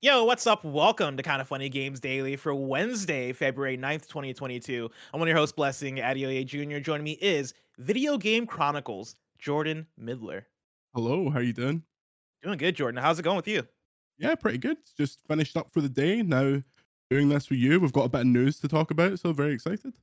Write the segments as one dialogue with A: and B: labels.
A: Yo, what's up? Welcome to Kind of Funny Games Daily for Wednesday, February 9th, 2022. I'm one of your hosts, Blessing Adeoye Jr. Joining me is Video Game Chronicles, Jordan Middler.
B: Hello, how you doing?
A: Doing good, Jordan. How's it going with you?
B: Yeah, pretty good. Just finished up for the day. Now doing this with you. We've got a bit of news to talk about, so very excited.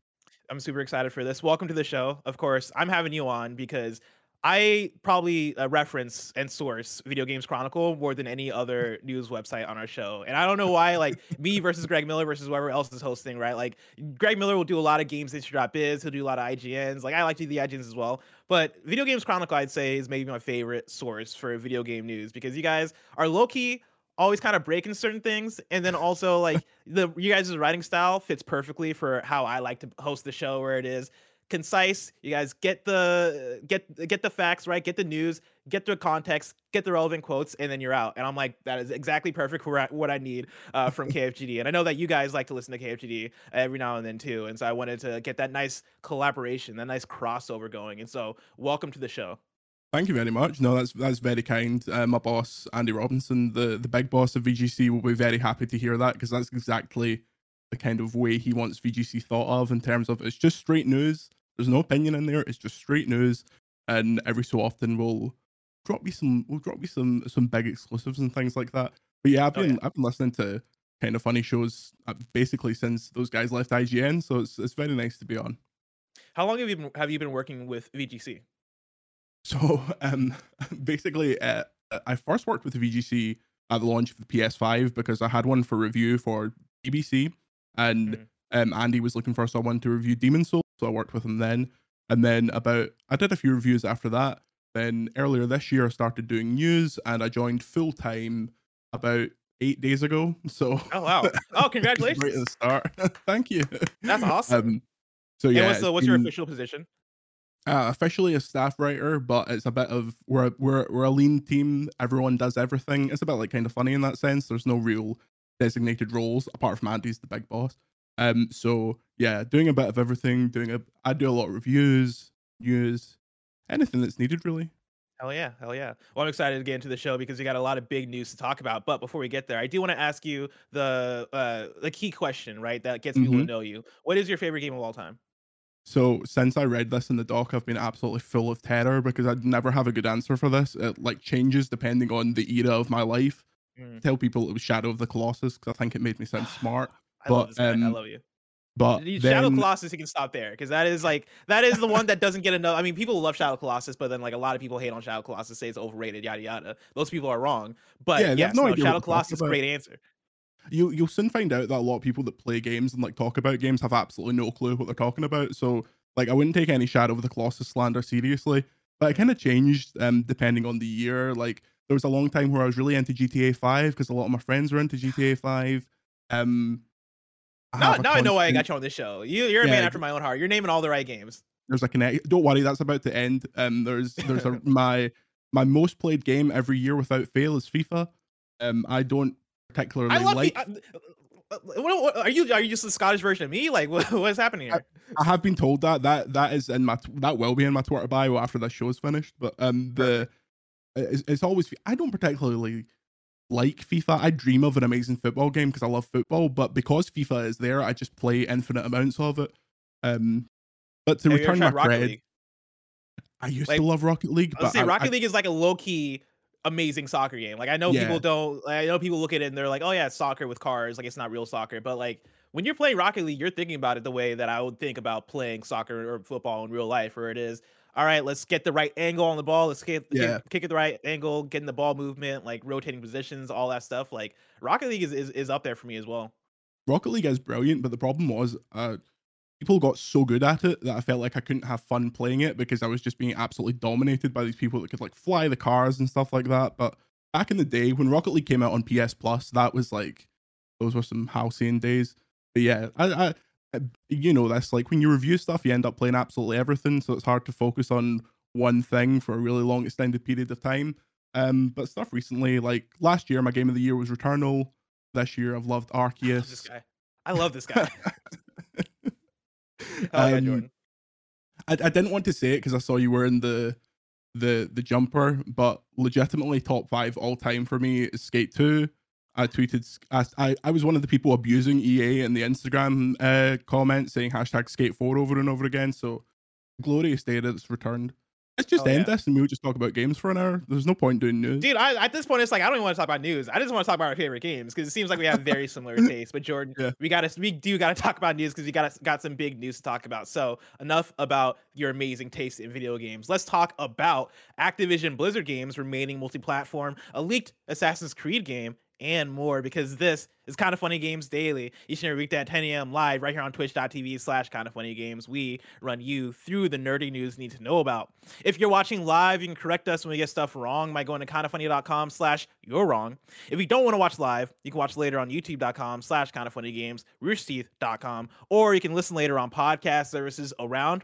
A: I'm super excited for this. Welcome to the show. Of course, I'm having you on because I probably uh, reference and source Video Games Chronicle more than any other news website on our show. And I don't know why, like me versus Greg Miller versus whoever else is hosting, right? Like Greg Miller will do a lot of GamesIndustry.biz, he'll do a lot of IGNs. Like I like to do the IGNs as well. But Video Games Chronicle, I'd say, is maybe my favorite source for video game news because you guys are low key always kind of breaking certain things and then also like the you guys' writing style fits perfectly for how I like to host the show where it is concise. You guys get the get get the facts right, get the news, get the context, get the relevant quotes, and then you're out. And I'm like, that is exactly perfect for what I need uh, from KFGD. And I know that you guys like to listen to KFGD every now and then too. And so I wanted to get that nice collaboration, that nice crossover going. And so welcome to the show.
B: Thank you very much. No, that's that's very kind. Uh, my boss, Andy Robinson, the the big boss of VGC, will be very happy to hear that because that's exactly the kind of way he wants VGC thought of in terms of it's just straight news. There's no opinion in there. It's just straight news, and every so often we'll drop you some we'll drop you some some big exclusives and things like that. But yeah, I've oh, been oh, yeah. I've been listening to kind of funny shows uh, basically since those guys left IGN, so it's it's very nice to be on.
A: How long have you been have you been working with VGC?
B: So um, basically, uh, I first worked with VGC at the launch of the PS5 because I had one for review for BBC, and mm-hmm um, Andy was looking for someone to review Demon's Souls, so I worked with him then. And then about I did a few reviews after that. Then earlier this year, I started doing news, and I joined full time about eight days ago. So
A: oh wow, oh congratulations!
B: right at the start. Thank you.
A: That's awesome. Um,
B: so yeah,
A: what's, the, what's your official position?
B: Uh, officially a staff writer, but it's a bit of we're we're we're a lean team. Everyone does everything. It's a bit like kind of funny in that sense. There's no real designated roles apart from Andy's the big boss. Um, so yeah, doing a bit of everything. Doing a, I do a lot of reviews, news, anything that's needed really.
A: Hell yeah, hell yeah. Well, I'm excited to get into the show because we got a lot of big news to talk about. But before we get there, I do want to ask you the uh the key question, right? That gets people mm-hmm. to know you. What is your favorite game of all time?
B: So since I read this in the doc, I've been absolutely full of terror because I'd never have a good answer for this. It like changes depending on the era of my life. Mm. Tell people it was Shadow of the Colossus because I think it made me sound smart.
A: I but, love this um, I love you.
B: But
A: Shadow then, Colossus, you can stop there because that is like that is the one that doesn't get enough. I mean, people love Shadow Colossus, but then like a lot of people hate on Shadow Colossus, say it's overrated, yada yada. Those people are wrong. But yeah, yes, no, no Shadow Colossus, great answer.
B: You you'll soon find out that a lot of people that play games and like talk about games have absolutely no clue what they're talking about. So like I wouldn't take any Shadow of the Colossus slander seriously. But it kind of changed um depending on the year. Like there was a long time where I was really into GTA 5 because a lot of my friends were into GTA 5. Um
A: now, now I know why I got you on this show. You, you're a yeah, man after my own heart. You're naming all the right games.
B: There's a connect. Don't worry, that's about to end. Um, there's there's a my my most played game every year without fail is FIFA. Um, I don't particularly I love like. F-
A: uh, what, what, are you are you just the Scottish version of me? Like what, what's happening here?
B: I, I, have been told that that that is in my that will be in my Twitter bio after this show is finished. But um the it's, it's always I don't particularly like FIFA. I dream of an amazing football game because I love football, but because FIFA is there, I just play infinite amounts of it. Um, but to Have return my credit, I used like, to love Rocket League.
A: But say I, Rocket I, League is like a low key amazing soccer game. Like I know yeah. people don't. Like, I know people look at it and they're like, "Oh yeah, it's soccer with cars." Like it's not real soccer, but like when you're playing Rocket League, you're thinking about it the way that I would think about playing soccer or football in real life, where it is all right, let's get the right angle on the ball. Let's get, yeah. kick, kick it the right angle, getting the ball movement, like rotating positions, all that stuff. Like Rocket League is, is, is up there for me as well.
B: Rocket League is brilliant, but the problem was uh, people got so good at it that I felt like I couldn't have fun playing it because I was just being absolutely dominated by these people that could like fly the cars and stuff like that. But back in the day when Rocket League came out on PS Plus, that was like those were some halcyon days. But yeah, I, I you know that's like when you review stuff, you end up playing absolutely everything, so it's hard to focus on one thing for a really long extended period of time. Um, but stuff recently, like last year, my game of the year was Returnal. This year, I've loved Arceus.
A: I love this guy. I love this guy. oh, yeah,
B: um, I, I didn't want to say it because I saw you were in the the the jumper, but legitimately top five all time for me is Skate Two. I tweeted, I, I was one of the people abusing EA in the Instagram uh, comment saying hashtag Skate Four over and over again. So glorious day that it's returned. Let's just oh, end yeah. this and we'll just talk about games for an hour. There's no point doing news.
A: Dude, I, at this point, it's like I don't even want to talk about news. I just want to talk about our favorite games because it seems like we have very similar tastes. But Jordan, yeah. we gotta we do gotta talk about news because we got got some big news to talk about. So enough about your amazing taste in video games. Let's talk about Activision Blizzard games remaining multi-platform, a leaked Assassin's Creed game, and more because this is kind of funny games daily. Each and every weekday at 10 a.m live right here on twitch.tv slash kind of funny games. We run you through the nerdy news you need to know about. If you're watching live you can correct us when we get stuff wrong by going to kindafunny.com slash you're wrong. If you don't want to watch live you can watch later on youtube.com slash kind of funny games roosterteeth.com or you can listen later on podcast services around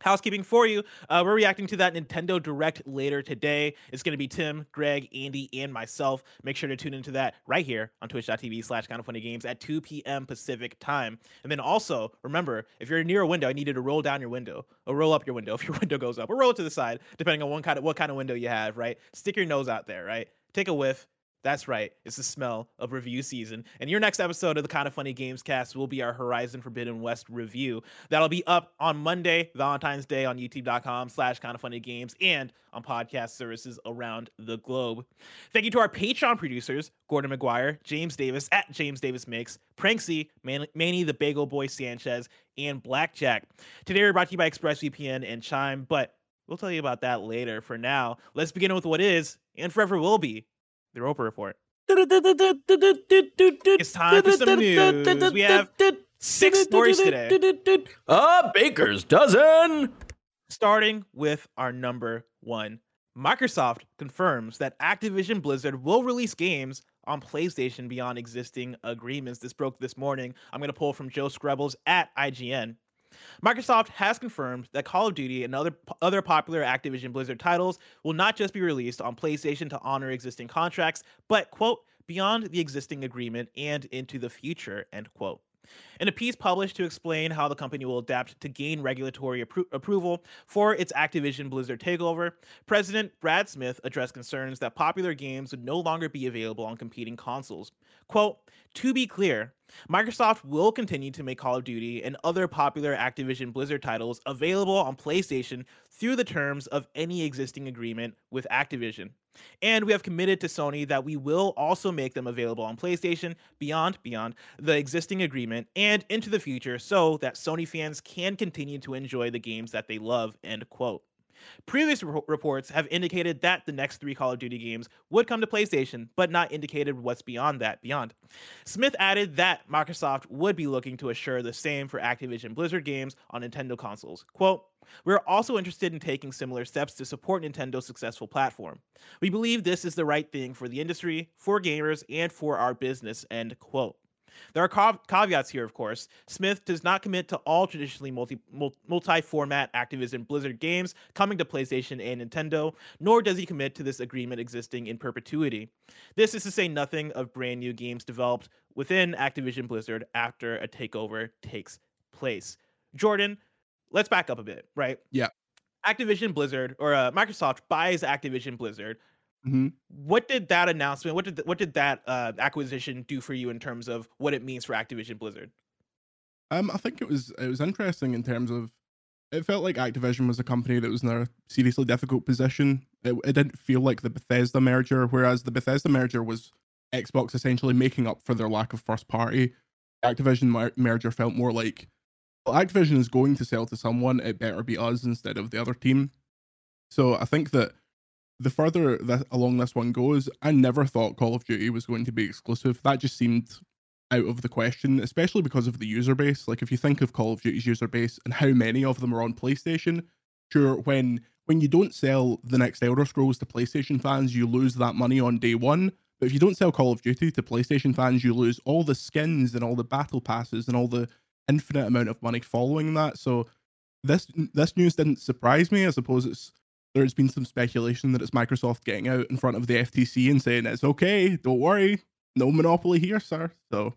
A: housekeeping for you. Uh, we're reacting to that Nintendo Direct later today. It's going to be Tim, Greg, Andy, and myself. Make sure to tune into that right here on twitch.tv slash kind of funny games at 2 p.m. Pacific time. And then also, remember, if you're near a window, I need you to roll down your window or roll up your window if your window goes up or roll it to the side, depending on kind of, what kind of window you have, right? Stick your nose out there, right? Take a whiff, that's right. It's the smell of review season. And your next episode of the Kind of Funny Games cast will be our Horizon Forbidden West review. That'll be up on Monday, Valentine's Day on youtube.com slash kind of funny games and on podcast services around the globe. Thank you to our Patreon producers, Gordon McGuire, James Davis at James Davis Makes, Pranksy, Man- Manny the Bagel Boy Sanchez, and Blackjack. Today we're brought to you by ExpressVPN and Chime, but we'll tell you about that later. For now, let's begin with what is and forever will be the Roper Report. It's time for some news. We have six stories today.
C: A baker's dozen.
A: Starting with our number one. Microsoft confirms that Activision Blizzard will release games on PlayStation beyond existing agreements. This broke this morning. I'm going to pull from Joe Skrebels at IGN. Microsoft has confirmed that Call of Duty and other other popular Activision Blizzard titles will not just be released on PlayStation to honor existing contracts, but quote beyond the existing agreement and into the future end quote. In a piece published to explain how the company will adapt to gain regulatory appro- approval for its Activision Blizzard takeover, President Brad Smith addressed concerns that popular games would no longer be available on competing consoles. Quote, to be clear, Microsoft will continue to make Call of Duty and other popular Activision Blizzard titles available on PlayStation through the terms of any existing agreement with Activision. And we have committed to Sony that we will also make them available on PlayStation beyond beyond the existing agreement and into the future so that Sony fans can continue to enjoy the games that they love, end quote. Previous reports have indicated that the next three Call of Duty games would come to PlayStation, but not indicated what's beyond that beyond. Smith added that Microsoft would be looking to assure the same for Activision Blizzard games on Nintendo consoles. Quote, we're also interested in taking similar steps to support Nintendo's successful platform. We believe this is the right thing for the industry, for gamers, and for our business, end quote. There are caveats here, of course. Smith does not commit to all traditionally multi multi-format Activision Blizzard games coming to PlayStation and Nintendo, nor does he commit to this agreement existing in perpetuity. This is to say nothing of brand new games developed within Activision Blizzard after a takeover takes place. Jordan, let's back up a bit, right?
B: Yeah.
A: Activision Blizzard or uh, Microsoft buys Activision Blizzard
B: Mm-hmm.
A: What did that announcement? What did what did that uh, acquisition do for you in terms of what it means for Activision Blizzard?
B: Um, I think it was it was interesting in terms of it felt like Activision was a company that was in a seriously difficult position. It, it didn't feel like the Bethesda merger, whereas the Bethesda merger was Xbox essentially making up for their lack of first party. Activision mer- merger felt more like well, Activision is going to sell to someone, it better be us instead of the other team. So I think that the further that along this one goes, I never thought Call of Duty was going to be exclusive. That just seemed out of the question, especially because of the user base. Like if you think of Call of Duty's user base and how many of them are on PlayStation, sure, when when you don't sell the next Elder Scrolls to PlayStation fans, you lose that money on day one. But if you don't sell Call of Duty to PlayStation fans, you lose all the skins and all the battle passes and all the infinite amount of money following that. So this this news didn't surprise me. I suppose it's there's been some speculation that it's Microsoft getting out in front of the FTC and saying it's okay, don't worry, no monopoly here, sir. So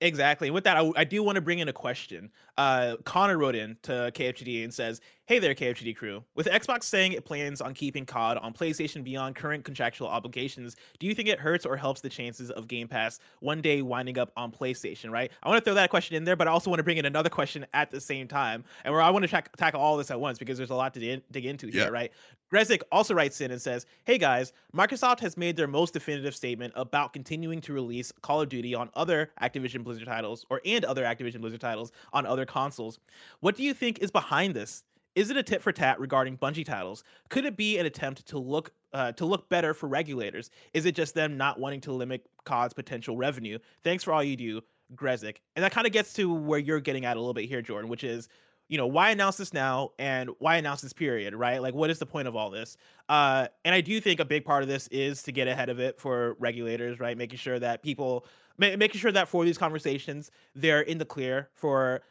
A: Exactly. And With that, I, I do want to bring in a question. Uh, Connor wrote in to KFGD and says, Hey there, KFGD crew. With Xbox saying it plans on keeping COD on PlayStation beyond current contractual obligations, do you think it hurts or helps the chances of Game Pass one day winding up on PlayStation, right? I want to throw that question in there, but I also want to bring in another question at the same time. And where I want to tackle all this at once because there's a lot to dig, dig into yeah. here, right? Grezick also writes in and says, Hey guys, Microsoft has made their most definitive statement about continuing to release Call of Duty on other Activision Blizzard titles or and other Activision Blizzard titles on other consoles. What do you think is behind this? Is it a tit for tat regarding Bungie titles? Could it be an attempt to look uh, to look better for regulators? Is it just them not wanting to limit COD's potential revenue? Thanks for all you do, Grezick. And that kind of gets to where you're getting at a little bit here, Jordan, which is you know why announce this now and why announce this period? Right? Like what is the point of all this? Uh and i do think a big part of this is to get ahead of it for regulators right? Making sure that people ma- making sure that for these conversations they're in the clear for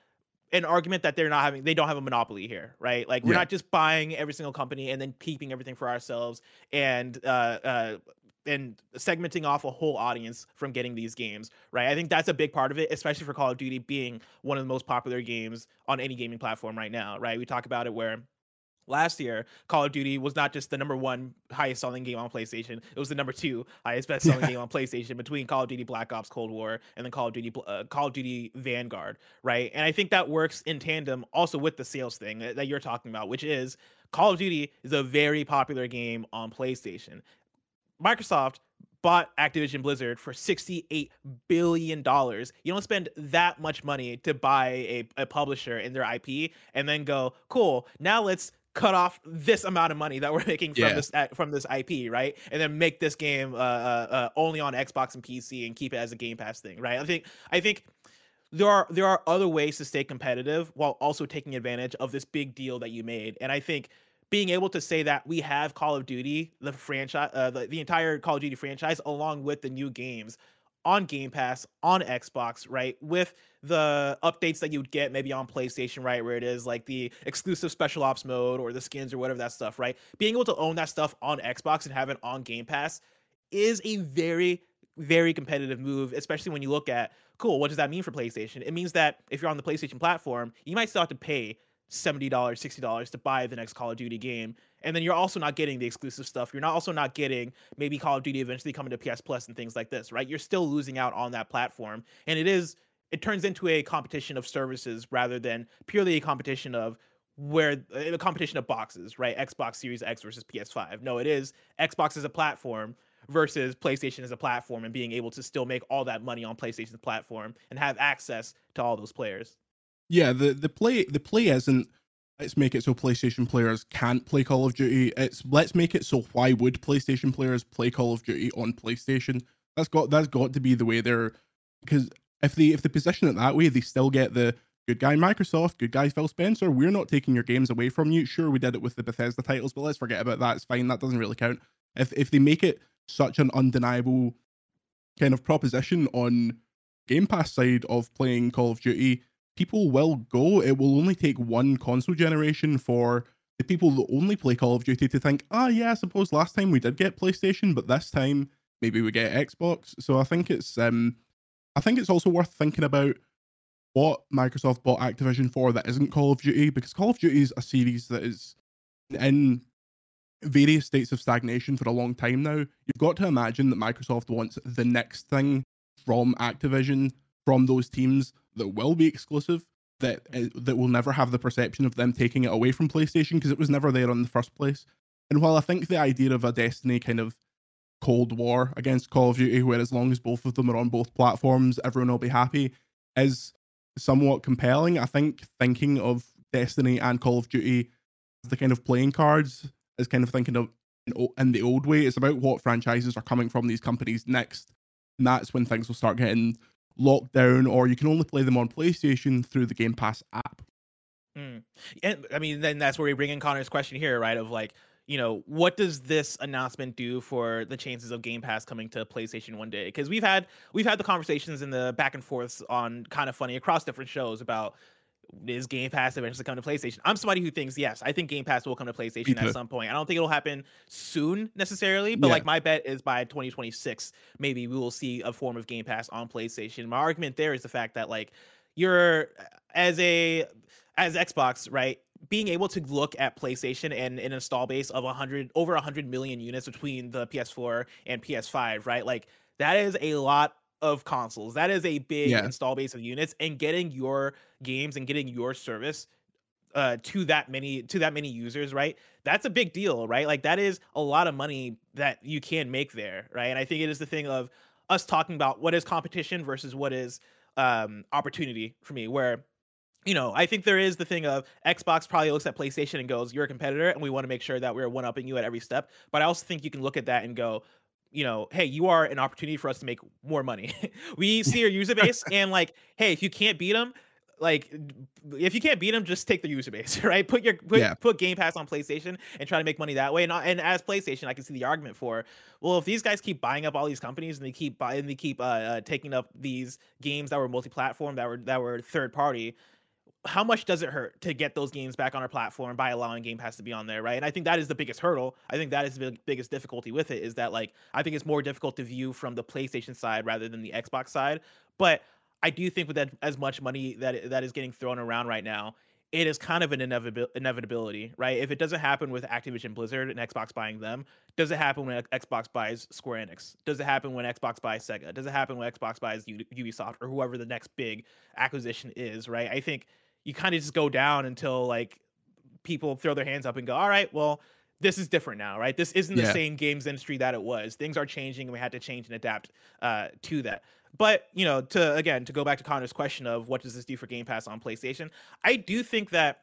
A: an argument that they're not having they don't have a monopoly here right? Like we're yeah. not just buying every single company and then keeping everything for ourselves and uh uh and segmenting off a whole audience from getting these games, right? I think that's a big part of it, especially for Call of Duty being one of the most popular games on any gaming platform right now, right? We talk about it where last year call of duty was not just the number one highest selling game on playstation it was the number two highest best selling yeah. game on playstation between call of duty black ops cold war and then call of duty uh, call of duty vanguard right and i think that works in tandem also with the sales thing that, that you're talking about which is call of duty is a very popular game on playstation microsoft bought Activision Blizzard for $68 billion. You don't spend that much money to buy a, a publisher and their IP and then go, cool, now let's cut off this amount of money that we're making from yeah. this from this IP, right? And then make this game uh, uh, uh, only on Xbox and PC and keep it as a Game Pass thing, right? I think I think there are there are other ways to stay competitive while also taking advantage of this big deal that you made, and I think being able to say that we have Call of Duty, the franchise, uh, the, the entire Call of Duty franchise, along with the new games on Game Pass on Xbox, right? With the updates that you would get maybe on PlayStation, right? Where it is like the exclusive special ops mode or the skins or whatever that stuff, right? Being able to own that stuff on Xbox and have it on Game Pass is a very, very competitive move, especially when you look at cool, what does that mean for PlayStation? It means that if you're on the PlayStation platform, you might still have to pay $70, $60 to buy the next Call of Duty game. And then you're also not getting the exclusive stuff. You're not also not getting maybe Call of Duty eventually coming to PS Plus and things like this, right? You're still losing out on that platform. And it is it turns into a competition of services rather than purely a competition of where eh, a competition of boxes, right? Xbox Series X versus PS5. No, it is Xbox as a platform versus PlayStation as a platform and being able to still make all that money on PlayStation's platform and have access to all those players.
B: Yeah, the the play the play isn't let's make it so PlayStation players can't play Call of Duty. It's let's make it so why would PlayStation players play Call of Duty on PlayStation? That's got that's got to be the way they're because if they if they position it that way, they still get the good guy Microsoft, good guy Phil Spencer. We're not taking your games away from you. Sure, we did it with the Bethesda titles, but let's forget about that. It's fine. That doesn't really count. If if they make it such an undeniable kind of proposition on Game Pass side of playing Call of Duty, people will go. It will only take one console generation for the people that only play Call of Duty to think, ah, oh, yeah, I suppose last time we did get PlayStation, but this time maybe we get Xbox. So I think it's um, I think it's also worth thinking about what Microsoft bought Activision for that isn't Call of Duty, because Call of Duty is a series that is in various states of stagnation for a long time now. You've got to imagine that Microsoft wants the next thing from Activision, from those teams that will be exclusive that uh, that will never have the perception of them taking it away from PlayStation because it was never there in the first place. And while I think the idea of a Destiny kind of cold war against Call of Duty, where as long as both of them are on both platforms, everyone will be happy, is somewhat compelling. I think thinking of Destiny and Call of Duty as the kind of playing cards is kind of thinking of in the old way. It's about what franchises are coming from these companies next. And that's when things will start getting locked down, or you can only play them on PlayStation through the Game Pass app.
A: Mm. And I mean, then that's where we bring in Connor's question here, right? Of like, you know, what does this announcement do for the chances of Game Pass coming to PlayStation one day? Because we've had we've had the conversations in the back and forths on kind of funny across different shows about is Game Pass eventually come to PlayStation? I'm somebody who thinks yes, I think Game Pass will come to PlayStation at some point. I don't think it'll happen soon necessarily, but yeah. like my bet is by 2026, maybe we will see a form of Game Pass on PlayStation. My argument there is the fact that like you're as a as Xbox, right? Being able to look at PlayStation and an install base of 100 over 100 million units between the PS4 and PS5, right? Like that is a lot of consoles. That is a big yeah. install base of units, and getting your games and getting your service uh, to that many to that many users, right? That's a big deal, right? Like that is a lot of money that you can make there, right? And I think it is the thing of us talking about what is competition versus what is um, opportunity for me, where you know, I think there is the thing of Xbox probably looks at PlayStation and goes, "You're a competitor, and we want to make sure that we're one upping you at every step." But I also think you can look at that and go, you know, hey, you are an opportunity for us to make more money. we see your user base and like, hey, if you can't beat them, like if you can't beat them, just take the user base, right? Put your put, yeah. put Game Pass on PlayStation and try to make money that way. And, and as PlayStation, I can see the argument for, well, if these guys keep buying up all these companies and they keep buying, they keep uh, uh, taking up these games that were multi-platform, that were that were third party, how much does it hurt to get those games back on our platform by allowing Game Pass to be on there, right? And I think that is the biggest hurdle. I think that is the biggest difficulty with it is that like I think it's more difficult to view from the PlayStation side rather than the Xbox side. But I do think with that as much money that that is getting thrown around right now, it is kind of an inevitabil- inevitability, right? If it doesn't happen with Activision Blizzard and Xbox buying them, does it happen when Xbox buys Square Enix? Does it happen when Xbox buys Sega? Does it happen when Xbox buys Ubisoft or whoever the next big acquisition is, right? I think you kind of just go down until like people throw their hands up and go, all right, well, this is different now, right? This isn't yeah. the same games industry that it was. Things are changing, and we had to change and adapt uh, to that. But you know, to again to go back to Connor's question of what does this do for Game Pass on PlayStation, I do think that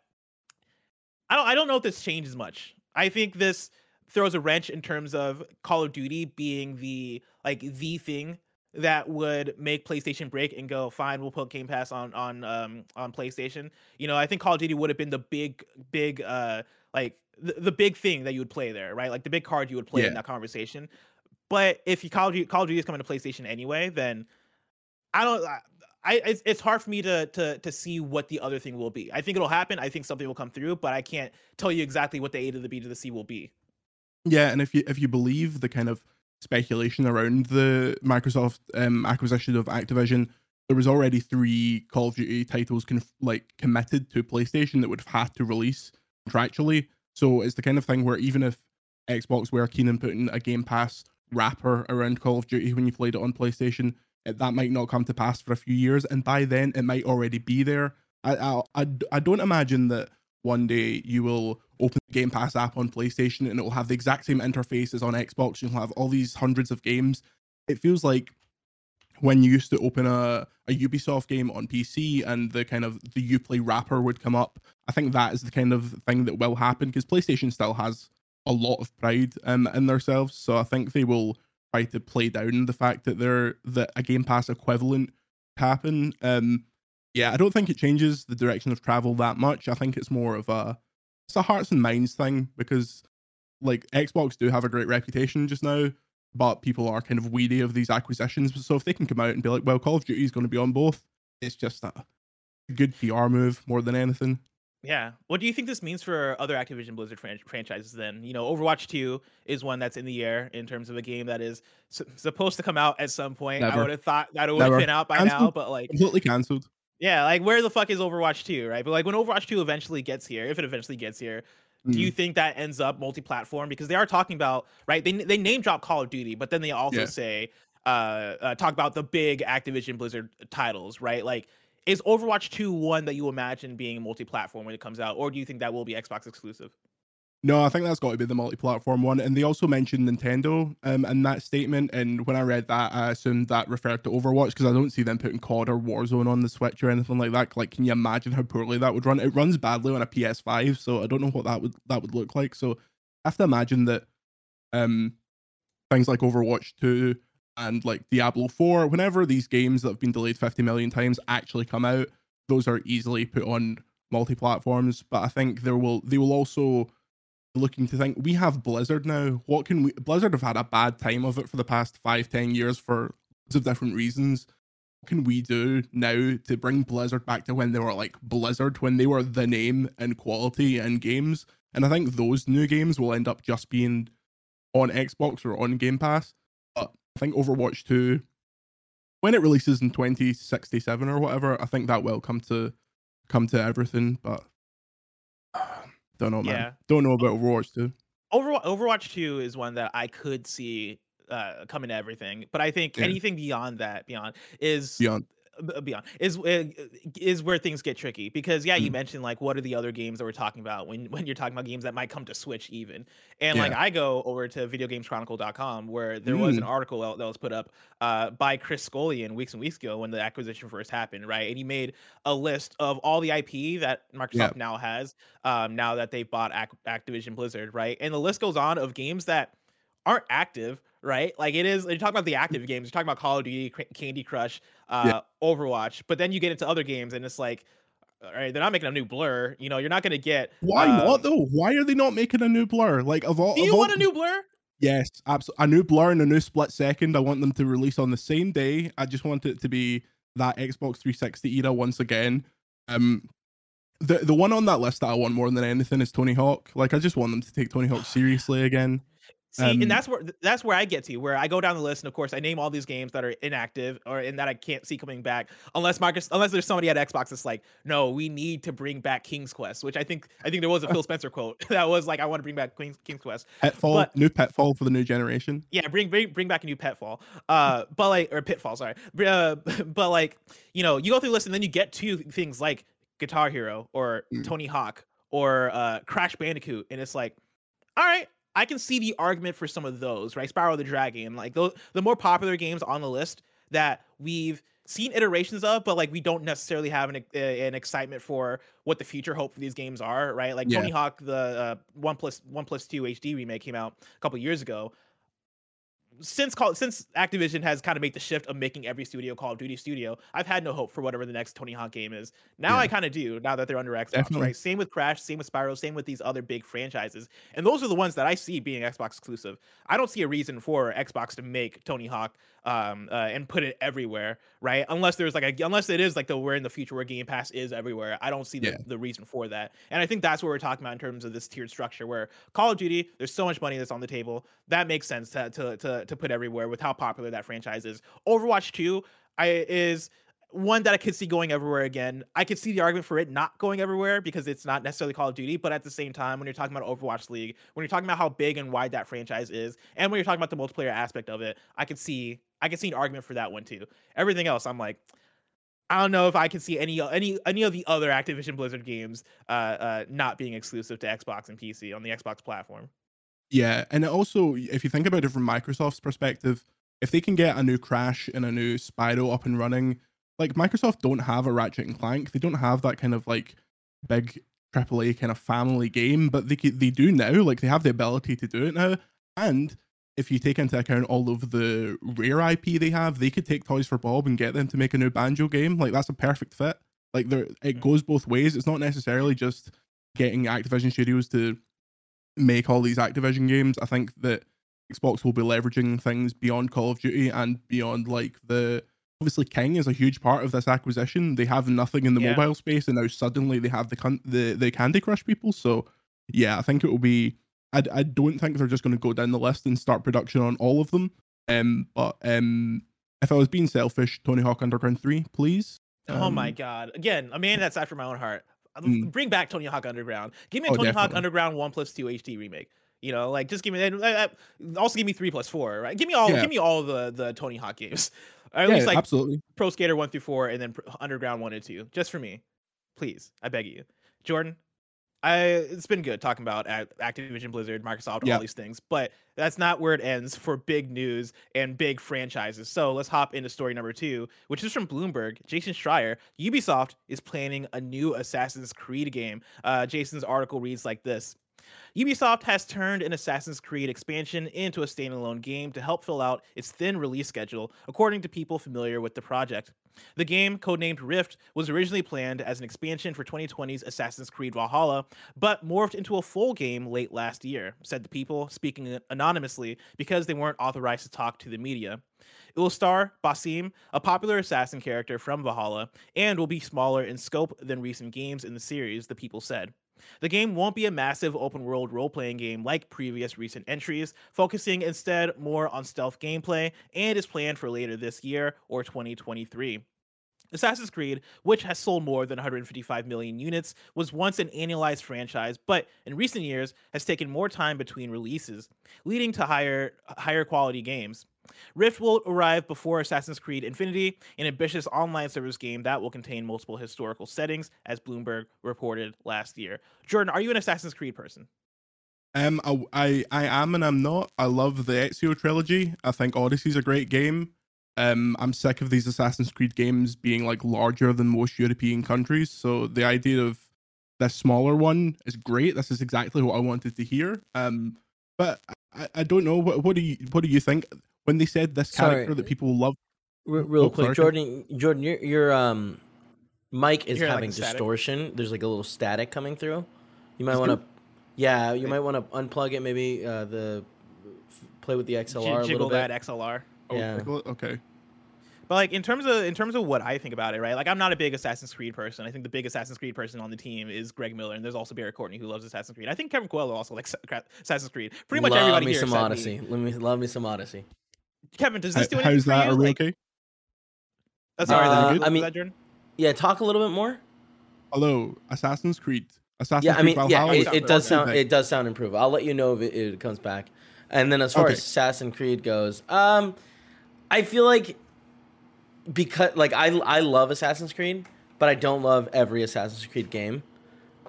A: I don't I don't know if this changes much. I think this throws a wrench in terms of Call of Duty being the like the thing that would make PlayStation break and go, fine, we'll put Game Pass on on um on PlayStation. You know, I think Call of Duty would have been the big big uh like the, the big thing that you would play there, right? Like the big card you would play yeah. in that conversation. But if you Call of Duty, Call of Duty is coming to PlayStation anyway, then I don't. I, I it's, it's hard for me to to to see what the other thing will be. I think it'll happen. I think something will come through, but I can't tell you exactly what the A to the B to the C will be.
B: Yeah, and if you if you believe the kind of speculation around the Microsoft um, acquisition of Activision, there was already three Call of Duty titles conf- like committed to PlayStation that would have had to release contractually. So it's the kind of thing where even if Xbox were keen on putting a Game Pass wrapper around Call of Duty when you played it on PlayStation, it, that might not come to pass for a few years, and by then it might already be there. I I, I, I don't imagine that one day you will open the Game Pass app on PlayStation and it will have the exact same interface as on Xbox. You'll have all these hundreds of games. It feels like when you used to open a, a Ubisoft game on PC and the kind of the Uplay wrapper would come up. I think that is the kind of thing that will happen because PlayStation still has a lot of pride um, in themselves. So I think they will try to play down the fact that they're that a Game Pass equivalent happen. Um, yeah, I don't think it changes the direction of travel that much. I think it's more of a it's a hearts and minds thing because like Xbox do have a great reputation just now, but people are kind of weedy of these acquisitions. So if they can come out and be like, well, Call of Duty is going to be on both, it's just a good PR move more than anything.
A: Yeah. What do you think this means for other Activision Blizzard fran- franchises then? You know, Overwatch 2 is one that's in the air in terms of a game that is su- supposed to come out at some point. Never. I would have thought that it would have been out by canceled. now, but like
B: completely canceled.
A: Yeah, like where the fuck is Overwatch 2, right? But like when Overwatch 2 eventually gets here, if it eventually gets here, do you mm. think that ends up multi-platform? Because they are talking about right. They they name drop Call of Duty, but then they also yeah. say uh, uh, talk about the big Activision Blizzard titles, right? Like is Overwatch 2 one that you imagine being multi-platform when it comes out, or do you think that will be Xbox exclusive?
B: No, I think that's got to be the multi-platform one. And they also mentioned Nintendo um, in that statement. And when I read that, I assumed that referred to Overwatch because I don't see them putting COD or Warzone on the Switch or anything like that. Like, can you imagine how poorly that would run? It runs badly on a PS5, so I don't know what that would that would look like. So I have to imagine that um, things like Overwatch 2 and like Diablo 4, whenever these games that have been delayed 50 million times actually come out, those are easily put on multi-platforms. But I think there will they will also looking to think we have Blizzard now. What can we? Blizzard have had a bad time of it for the past five, ten years for lots of different reasons. What can we do now to bring Blizzard back to when they were like Blizzard, when they were the name and quality and games? And I think those new games will end up just being on Xbox or on Game Pass. But I think Overwatch 2, when it releases in 2067 or whatever, I think that will come to come to everything. But don't know, man. Yeah. Don't know about Overwatch 2.
A: Overwatch, Overwatch 2 is one that I could see uh, coming to everything, but I think yeah. anything beyond that, beyond is
B: beyond
A: beyond is uh, is where things get tricky because yeah, you mentioned like what are the other games that we're talking about when when you're talking about games that might come to Switch even, and yeah. like I go over to videogameschronicle.com where there mm. was an mm. article that was put up uh, by Chris Scullion weeks and weeks ago when the acquisition first happened, right? And he made a list of all the IP that Microsoft yeah. now has, um, now that they've bought Ac- Activision Blizzard, right? And the list goes on of games that aren't active right? Like it is. You talk about the active games. You're talking about Call of Duty, Candy Crush, uh, yeah. Overwatch, but then you get into other games, and it's like, all right, they're not making a new Blur. You know, you're not going to get.
B: Why uh, not though? Why are they not making a new Blur? Like of all.
A: Do you
B: all,
A: want a new Blur?
B: Yes, absolutely. A new Blur and a new Split Second. I want them to release on the same day. I just want it to be that Xbox 360 era once again. Um, the the one on that list that I want more than anything is Tony Hawk. Like I just want them to take Tony Hawk seriously again.
A: See, um, and that's where that's where I get to, where I go down the list, and of course, I name all these games that are inactive or in that I can't see coming back, unless Marcus, unless there's somebody at Xbox that's like, no, we need to bring back King's Quest, which I think I think there was a Phil Spencer quote that was like, I want to bring back King's, King's Quest.
B: Pitfall, but, new Pitfall for the new generation.
A: Yeah, bring bring bring back a new Pitfall, uh, but like or Pitfall, sorry, uh, but like you know, you go through the list and then you get to things like Guitar Hero or mm. Tony Hawk or uh, Crash Bandicoot, and it's like, all right, I can see the argument for some of those, right? Spyro the Dragon, like those, the more popular games on the list that we've seen iterations of, but like we don't necessarily have an, an excitement for what the future hope for these games are, right? Like yeah. Tony Hawk, the uh, One Plus One Plus Two HD remake came out a couple years ago since call since Activision has kind of made the shift of making every studio Call of Duty studio, I've had no hope for whatever the next Tony Hawk game is. Now yeah. I kind of do. Now that they're under Xbox, Definitely. right? Same with Crash, same with Spyro, same with these other big franchises, and those are the ones that I see being Xbox exclusive. I don't see a reason for Xbox to make Tony Hawk um uh, and put it everywhere, right? Unless there's like a unless it is like the we're in the future where Game Pass is everywhere. I don't see the, yeah. the reason for that. And I think that's what we're talking about in terms of this tiered structure where Call of Duty, there's so much money that's on the table. That makes sense to to to, to put everywhere with how popular that franchise is. Overwatch 2 I is one that I could see going everywhere again. I could see the argument for it not going everywhere because it's not necessarily Call of Duty, but at the same time, when you're talking about Overwatch League, when you're talking about how big and wide that franchise is, and when you're talking about the multiplayer aspect of it, I could see I can see an argument for that one too. Everything else, I'm like, I don't know if I can see any any any of the other Activision Blizzard games uh, uh, not being exclusive to Xbox and PC on the Xbox platform.
B: Yeah, and also if you think about it from Microsoft's perspective, if they can get a new Crash and a new Spyro up and running, like Microsoft don't have a Ratchet and Clank, they don't have that kind of like big AAA kind of family game, but they they do now. Like they have the ability to do it now, and if you take into account all of the rare IP they have, they could take Toys for Bob and get them to make a new Banjo game. Like that's a perfect fit. Like there, it mm. goes both ways. It's not necessarily just getting Activision Studios to make all these Activision games. I think that Xbox will be leveraging things beyond Call of Duty and beyond like the obviously King is a huge part of this acquisition. They have nothing in the yeah. mobile space, and now suddenly they have the the the Candy Crush people. So yeah, I think it will be I, I don't think they're just going to go down the list and start production on all of them. Um, but um, if I was being selfish, Tony Hawk Underground 3, please.
A: Um, oh my um, god! Again, a man that's after my own heart. Mm. Bring back Tony Hawk Underground. Give me a oh, Tony definitely. Hawk Underground One Plus Two HD remake. You know, like just give me that. Also, give me three plus four. Right? Give me all. Yeah. Give me all the the Tony Hawk games. Or at yeah, least like absolutely. Pro Skater one through four, and then Underground one and two, just for me, please. I beg you, Jordan. I it's been good talking about Activision Blizzard, Microsoft,
B: Yeah.
A: all these things, but that's not where it ends for big news and big franchises. So let's hop into story number two, which is from Bloomberg. Jason Schreier, Ubisoft is planning a new Assassin's Creed game. Uh, Jason's article reads like this. Ubisoft has turned an Assassin's Creed expansion into a standalone game to help fill out its thin release schedule, according to people familiar with the project. The game, codenamed Rift, was originally planned as an expansion for 2020's Assassin's Creed Valhalla, but morphed into a full game late last year, said the people, speaking anonymously because they weren't authorized to talk to the media. It will star Basim, a popular assassin character from Valhalla, and will be smaller in scope than recent games in the series, the people said. The game won't be a massive open world role playing game like previous recent entries, focusing instead more on stealth gameplay and is planned for later this year or 2023. Assassin's Creed, which has sold more than 155 million units, was once an annualized franchise, but in recent years has taken more time between releases, leading to higher higher quality games. Rift will arrive before Assassin's Creed Infinity, an ambitious online service game that will contain multiple historical settings, as Bloomberg reported last year. Jordan, are you an Assassin's Creed person?
B: Um, I, I I am and I'm not. I love the Ezio trilogy. I think Odyssey's a great game. Um, I'm sick of these Assassin's Creed games being like larger than most European countries. So the idea of this smaller one is great. This is exactly what I wanted to hear. Um, but I, I don't know. What, what do you what do you think when they said this
D: Sorry.
B: character that people love?
D: Re- real
B: Oh,
D: quick,
B: sorry.
D: Jordan. Jordan, your your um mic is
A: You're like
D: having
A: static?
D: distortion. There's like a little static coming through. You might want to, yeah, you might want to unplug it. Maybe uh, the f- play with the XLR a
A: Jiggle
D: little bit.
A: that XLR.
B: Oh,
D: Yeah.
B: Okay.
A: But like in terms of in terms of what I think about it, right? Like I'm not a big Assassin's Creed person. I think the big Assassin's Creed person on the team is Greg Miller, and there's also Barrett Courtney who loves Assassin's Creed. I think Kevin Coelho also likes Assassin's Creed. Pretty much
D: love
A: everybody
D: me
A: here
D: some
A: except me.
D: Odyssey. Let me love me some Odyssey.
A: Kevin, does this do
B: How-
A: anything
B: How's
A: for
B: that?
A: you?
B: Are we
A: Like-
B: okay?
A: Oh, sorry,
D: Uh, I mean-
A: that, Jordan?
D: Yeah, talk a little bit more.
B: Hello, Assassin's Creed. Assassin's
D: Yeah, I
B: Creed
D: mean, yeah,
B: Valhalla
D: it,
B: is
A: sounds
D: it does sound it does sound improved. I'll let you know if it, it comes back. And then as far
B: Okay.
D: as Assassin's Creed goes, um, I feel like because like I I love Assassin's Creed, but I don't love every Assassin's Creed game.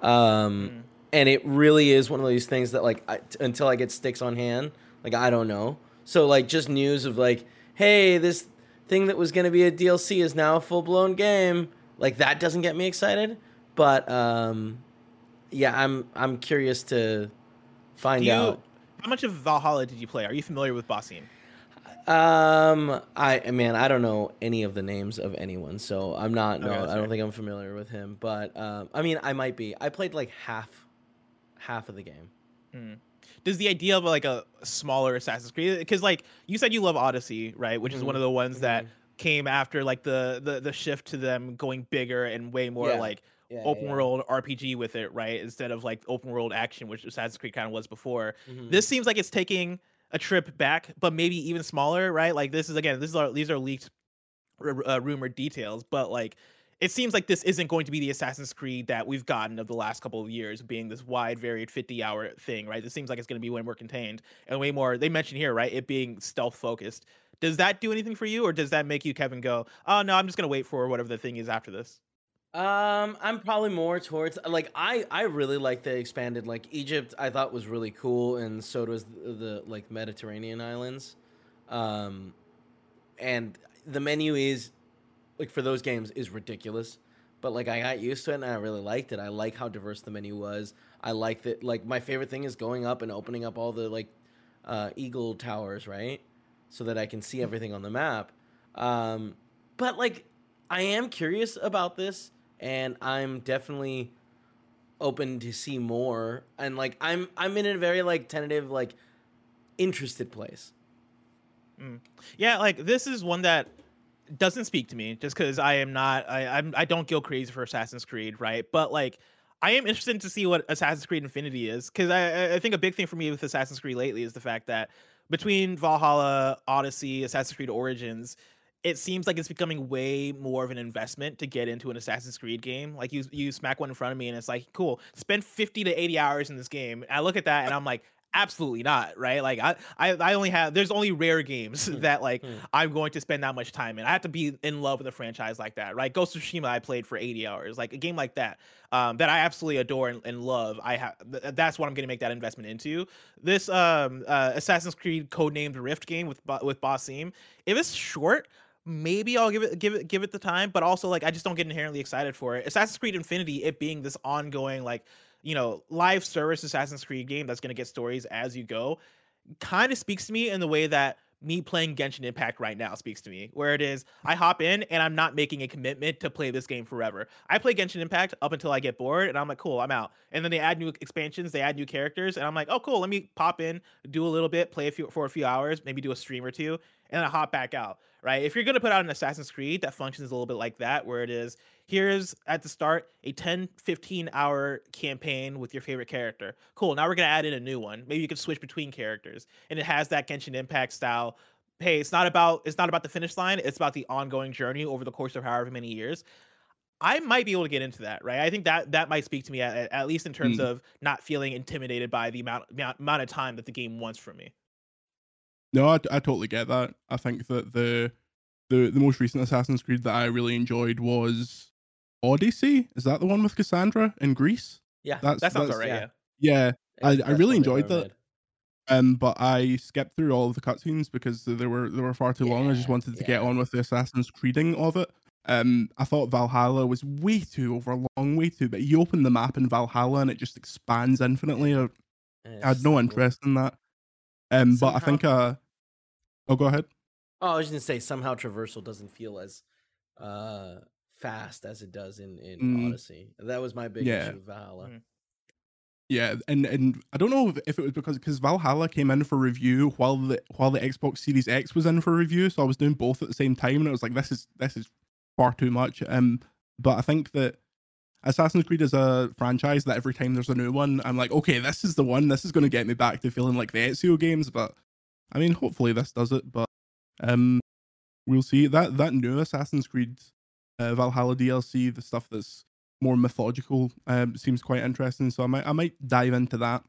D: Um, and it really is one of those things that like I, t- until I get sticks on hand, like I don't know. So like just news of like, hey, this thing that was gonna be a DLC is now a full blown game. Like that doesn't get me excited. But um, yeah, I'm I'm curious to find
A: you,
D: out.
A: how much of Valhalla did you play? Are you familiar with Basim?
D: Um, I man, I don't know any of the names of anyone, so I'm not.
A: Okay, that's
D: I don't think I'm familiar with him. But um, I mean, I might be. I played like half, half of the game.
A: Does the idea of like a smaller Assassin's Creed? Because like you said, you love Odyssey, right? Which is one
D: Mhm.
A: of the ones that
D: Mhm.
A: came after like the the the shift to them going bigger and way more
D: Yeah.
A: like
D: Yeah,
A: open
D: yeah.
A: world RPG with it, right? Instead of like open world action, which Assassin's Creed kind of was before.
D: Mhm.
A: This seems like it's taking a trip back, but maybe even smaller, right? Like this is again, this is our, these are leaked, r- uh, rumored details, but like it seems like this isn't going to be the Assassin's Creed that we've gotten of the last couple of years, being this wide, varied, fifty-hour thing, right? This seems like it's going to be way more contained and way more. They mentioned here, right, it being stealth focused. Does that do anything for you, or does that make you, Kevin, go, "Oh no, I'm just going to wait for whatever the thing is after this"?
D: Um, I'm probably more towards like I I really like the expanded like Egypt. I thought was really cool, and so does the, the like Mediterranean islands. Um, and the menu is like for those games is ridiculous, but like I got used to it and I really liked it. I like how diverse the menu was. I like that. Like my favorite thing is going up and opening up all the like uh, eagle towers, right, so that I can see everything on the map. Um, but like I am curious about this, and I'm definitely open to see more. And like I'm I'm in a very like tentative like interested place.
A: Yeah, like this is one that doesn't speak to me just because I am not I I'm I don't go crazy for Assassin's Creed, right? But like I am interested to see what Assassin's Creed Infinity is because I I- think a big thing for me with Assassin's Creed lately is the fact that between Valhalla, Odyssey, Assassin's Creed Origins, it seems like it's becoming way more of an investment to get into an Assassin's Creed game. Like you you smack one in front of me and it's like, cool, spend 50 to 80 hours in this game. I look at that and I'm like, absolutely not right like I, I i only have there's only rare games
D: Hmm.
A: that like
D: Hmm.
A: i'm going to spend that much time in i have to be in love with a franchise like that right ghost of tsushima i played for 80 hours like a game like that um that i absolutely adore and, and love i have th- that's what i'm going to make that investment into this um uh, assassin's creed codenamed rift game with with Basim, if it's short maybe I'll give it give it give it the time, but also like I just don't get inherently excited for it. Assassin's Creed Infinity, it being this ongoing like you know live service Assassin's Creed game that's gonna get stories as you go, kind of speaks to me in the way that me playing Genshin Impact right now speaks to me, where it is I hop in and I'm not making a commitment to play this game forever. I play Genshin Impact up until I get bored and I'm like, cool, I'm out. And then they add new expansions, they add new characters, and I'm like, oh, cool, let me pop in, do a little bit, play a few for a few hours, maybe do a stream or two, and then I hop back out. Right? If you're gonna put out an Assassin's Creed that functions a little bit like that, where it is here's at the start a 10 15 hour campaign with your favorite character. Cool now we're going to add in a new one. Maybe you can switch between characters and it has that genshin impact style. Hey it's not about it's not about the finish line it's about the ongoing journey over the course of however many years. I might be able to get into that right? I think that that might speak to me at, at least in terms
B: Mm.
A: of not feeling intimidated by the amount, amount amount of time that the game wants from me.
B: No, I, I totally get that. I think that the the the most recent Assassin's Creed that I really enjoyed was Odyssey. Is that the one with Cassandra in Greece?
D: Yeah,
B: That's
A: that sounds
B: that's,
A: right
D: yeah.
A: yeah
B: Yeah, I- I really enjoyed that. um, but I skipped through all of the cutscenes because they were they were far too long. I just wanted to get on with the Assassin's Creeding of it. Um, I thought Valhalla was way too overlong, way too. But you open the map in Valhalla and it just expands infinitely. I, I had no interest in that. Um, but I think uh, oh, go ahead.
D: Oh, I was just gonna say somehow traversal doesn't feel as uh fast as it does in in
B: Mm.
D: Odyssey. That was my big
B: Yeah.
D: issue with Valhalla.
A: Mm.
B: Yeah, and and I don't know if, if it was because because Valhalla came in for review while the while the Xbox Series X was in for review, so I was doing both at the same time, and it was like this is this is far too much. Um, but I think that Assassin's Creed is a franchise that every time there's a new one, I'm like, okay, this is the one. This is going to get me back to feeling like the Ezio games. But I mean, hopefully this does it. But um, we'll see. That that new Assassin's Creed uh, Valhalla DLC, the stuff that's more mythological, um, seems quite interesting. So I might I might dive into that.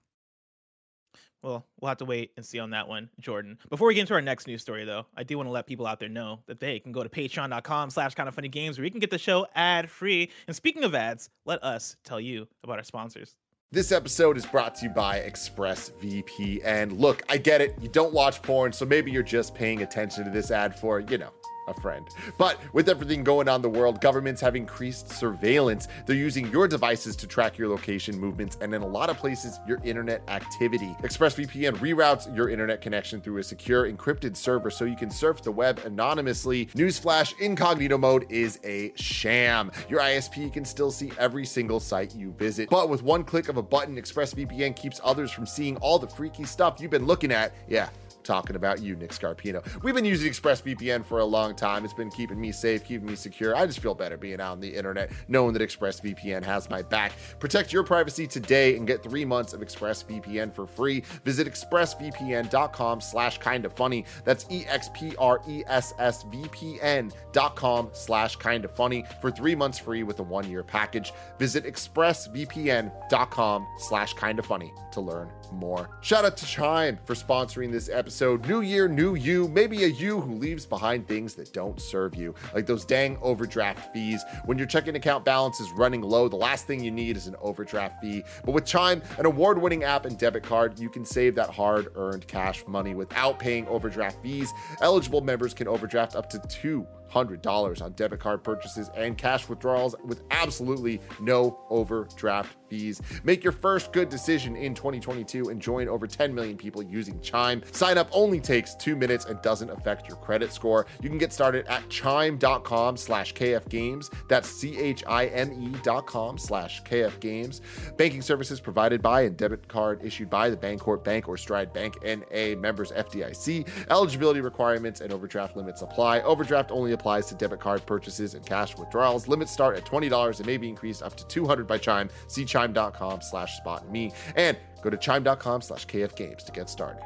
A: Well, we'll have to wait and see on that one, Jordan. Before we get into our next news story, though, I do want to let people out there know that they can go to patreon.com slash kind of funny games where you can get the show ad free. And speaking of ads, let us tell you about our sponsors.
E: This episode is brought to you by ExpressVPN. Look, I get it. You don't watch porn, so maybe you're just paying attention to this ad for, you know, a friend. But with everything going on in the world, governments have increased surveillance. They're using your devices to track your location movements and in a lot of places, your internet activity. ExpressVPN reroutes your internet connection through a secure encrypted server so you can surf the web anonymously. Newsflash, incognito mode is a sham. Your ISP can still see every single site you visit. But with one click of a button, ExpressVPN keeps others from seeing all the freaky stuff you've been looking at. Yeah, talking about you, Nick Scarpino. We've been using ExpressVPN for a long time. It's been keeping me safe, keeping me secure. I just feel better being out on the internet, knowing that ExpressVPN has my back. Protect your privacy today and get three months of ExpressVPN for free. Visit expressvpn.com slash kind of funny. That's E-X-P-R-E-S-S-V-P-N dot com slash kind of funny for three months free with a one-year package. Visit expressvpn.com slash kind of funny to learn more. Shout out to Chime for sponsoring this episode. New year, new you. Maybe a you who leaves behind things that don't serve you, like those dang overdraft fees. When your checking account balance is running low, the last thing you need is an overdraft fee. But with Chime, an award winning app and debit card, you can save that hard earned cash money without paying overdraft fees. Eligible members can overdraft up to two. $100 on debit card purchases and cash withdrawals with absolutely no overdraft fees. Make your first good decision in 2022 and join over 10 million people using Chime. Sign up only takes two minutes and doesn't affect your credit score. You can get started at chime.com slash kfgames. That's C-H-I-M-E dot com slash kfgames. Banking services provided by and debit card issued by the Bancorp Bank or Stride Bank N.A. members FDIC. Eligibility requirements and overdraft limits apply. Overdraft only applies to debit card purchases and cash withdrawals. Limits start at $20 and may be increased up to 200 by Chime. See chime.com slash spot me and go to chime.com slash KF games to get started.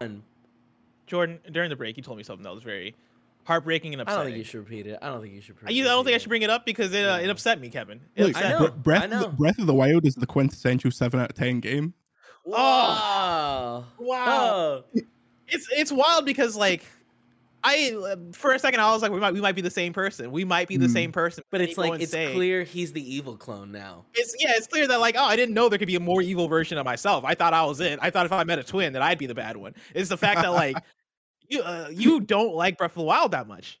D: And
A: Jordan, during the break, you told me something that was very heartbreaking and upsetting.
D: I don't think you should repeat it. I don't think you should.
A: I, you- I don't think I should bring it up because it, uh, it upset me, Kevin. It
B: Look,
A: upset
D: I know.
B: Bre- Breath,
D: I
B: Of the,
D: know.
B: Breath of the Wild is the quintessential seven out of ten game.
D: Wow.
A: Wow.
D: Oh.
A: It's it's wild because like I uh, for a second I was like we might we might be the same person. We might be the
B: Hmm.
A: same person.
D: But it's like
A: and
D: it's
A: say-
D: clear he's the evil clone now.
A: It's yeah, it's clear that like oh I didn't know there could be a more evil version of myself. I thought I was it. I thought if I met a twin that I'd be the bad one. It's the fact that like you uh, you don't like Breath of the Wild that much.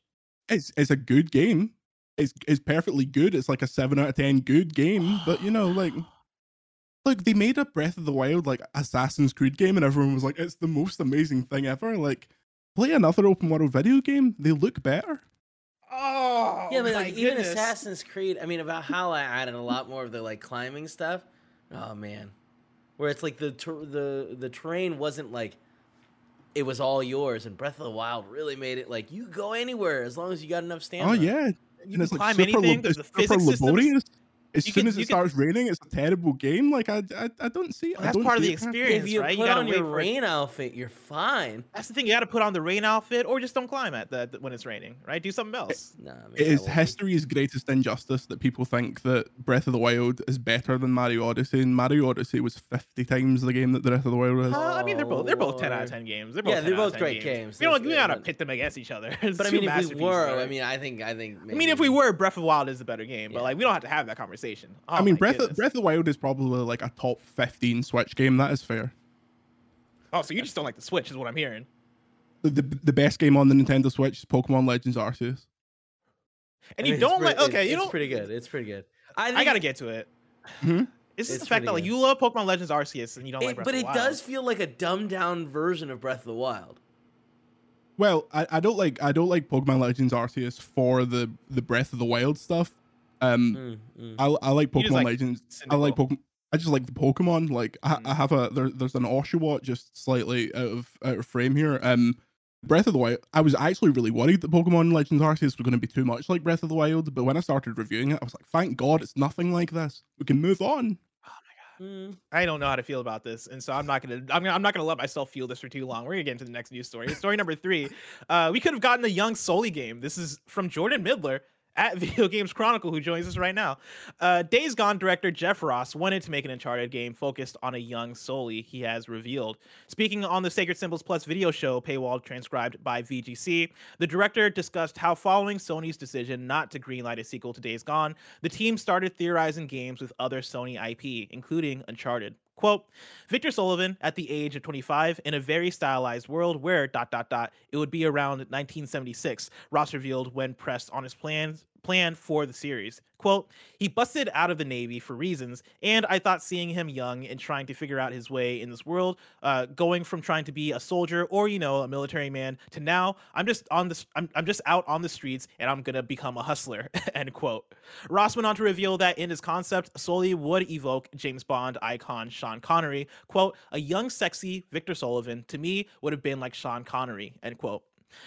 B: It's it's a good game. It's it's perfectly good. It's like a seven out of ten good game. But you know, like look, they made a Breath of the Wild like Assassin's Creed game, and everyone was like, it's the most amazing thing ever. Like, play another open world video game. They look better.
A: Oh
D: yeah, but
A: my
D: like even. Assassin's Creed, I mean, about how I added a lot more of the like climbing stuff. Oh man, where it's like the ter- the the terrain wasn't like it was all yours, and Breath of the Wild really made it like you go anywhere as long as you got enough oh, stamina.
B: Oh yeah,
A: you
B: and
A: can
B: it's like
A: climb
B: super,
A: anything.
B: lab-
A: There's
B: it's
A: the
B: super
A: physics systems.
B: Laborious. As
A: You
B: soon
A: can-
B: as
A: you
B: it
A: can-
B: starts raining, it's a terrible game. Like I, I, I don't see. I
A: That's
B: don't
A: part of
B: see
A: the experience,
D: If you
A: right?
D: put
A: gotta
D: on
A: wait
D: your
A: for
D: rain outfit, you're fine.
A: That's the thing. You got to put on the rain outfit, or just don't climb at the when it's raining. Right? Do something else.
D: Nah, man,
B: It
D: that
B: is
D: won't be-
B: history's greatest injustice that people think that Breath of the Wild is better than Mario Odyssey, and Mario Odyssey was fifty times the game that the Breath of the Wild is.
A: Uh, I mean, they're both they're both ten out of ten games. They're both
D: Yeah, they're both great games.
A: We don't we gotta pit them against each other.
D: But I mean, if we were, I mean, I think, I think.
A: I mean, if we were, Breath of the Wild is the better game. But like, we don't have to have that conversation. Oh,
B: I mean,
A: my
B: Breath of. Breath of the Wild is probably like a top fifteen Switch game. That is fair.
A: Oh, so you just don't like the Switch, is what I'm hearing.
B: The, the, the best game on the Nintendo Switch is Pokemon Legends Arceus.
A: And
D: I
A: you
D: mean, it's
A: don't
D: pretty-
A: like. Okay, you
D: it's
A: don't.
D: pretty good. It's pretty good. I,
A: I gotta get to it.
B: Mhm.
A: It's just
D: It's
A: the fact that like
D: good.
A: you love Pokemon Legends Arceus and you don't
D: It-
A: like Breath
D: but
A: of
D: it
A: the Wild.
D: does feel like a dumbed down version of Breath of the Wild.
B: Well, I, I don't like I don't like Pokemon Legends Arceus for the the Breath of the Wild stuff. Um,
D: Mm, mm.
B: I, I like Pokemon
A: like
B: Legends. I like Pokemon. I just like the Pokemon. Like I,
A: Mm.
B: I have a there, there's an Oshawott just slightly out of out of frame here. Um, Breath of the Wild. I was actually really worried that Pokemon Legends Arceus was going to be too much like Breath of the Wild, but when I started reviewing it, I was like, thank God it's nothing like this. We can move on.
D: Mm.
A: I don't know how to feel about this, and so I'm not gonna. I'm, gonna, I'm not gonna let myself feel this for too long. We're gonna get into the next news story. Story number three. Uh, we could have gotten a young Sully game. This is from Jordan Middler at Video Games Chronicle, who joins us right now. Uh, Days Gone director Jeff Ross wanted to make an Uncharted game focused on a young Sully. He has revealed. Speaking on the Sacred Symbols Plus video show, paywall transcribed by VGC, the director discussed how, following Sony's decision not to greenlight a sequel to Days Gone, the team started theorizing games with other Sony IP, including Uncharted. Quote, Victor Sullivan, at the age of 25, in a very stylized world where dot dot dot it would be around 1976, Ross revealed when pressed on his plans plan for the series. Quote, he busted out of the Navy for reasons, and I thought seeing him young and trying to figure out his way in this world, uh, going from trying to be a soldier or, you know, a military man to now I'm just on this I'm, I'm just out on the streets and I'm gonna become a hustler, end quote. Ross went on to reveal that in his concept, Sully would evoke James Bond icon Sean Connery. Quote, a young, sexy Victor Sullivan to me would have been like Sean Connery, end quote.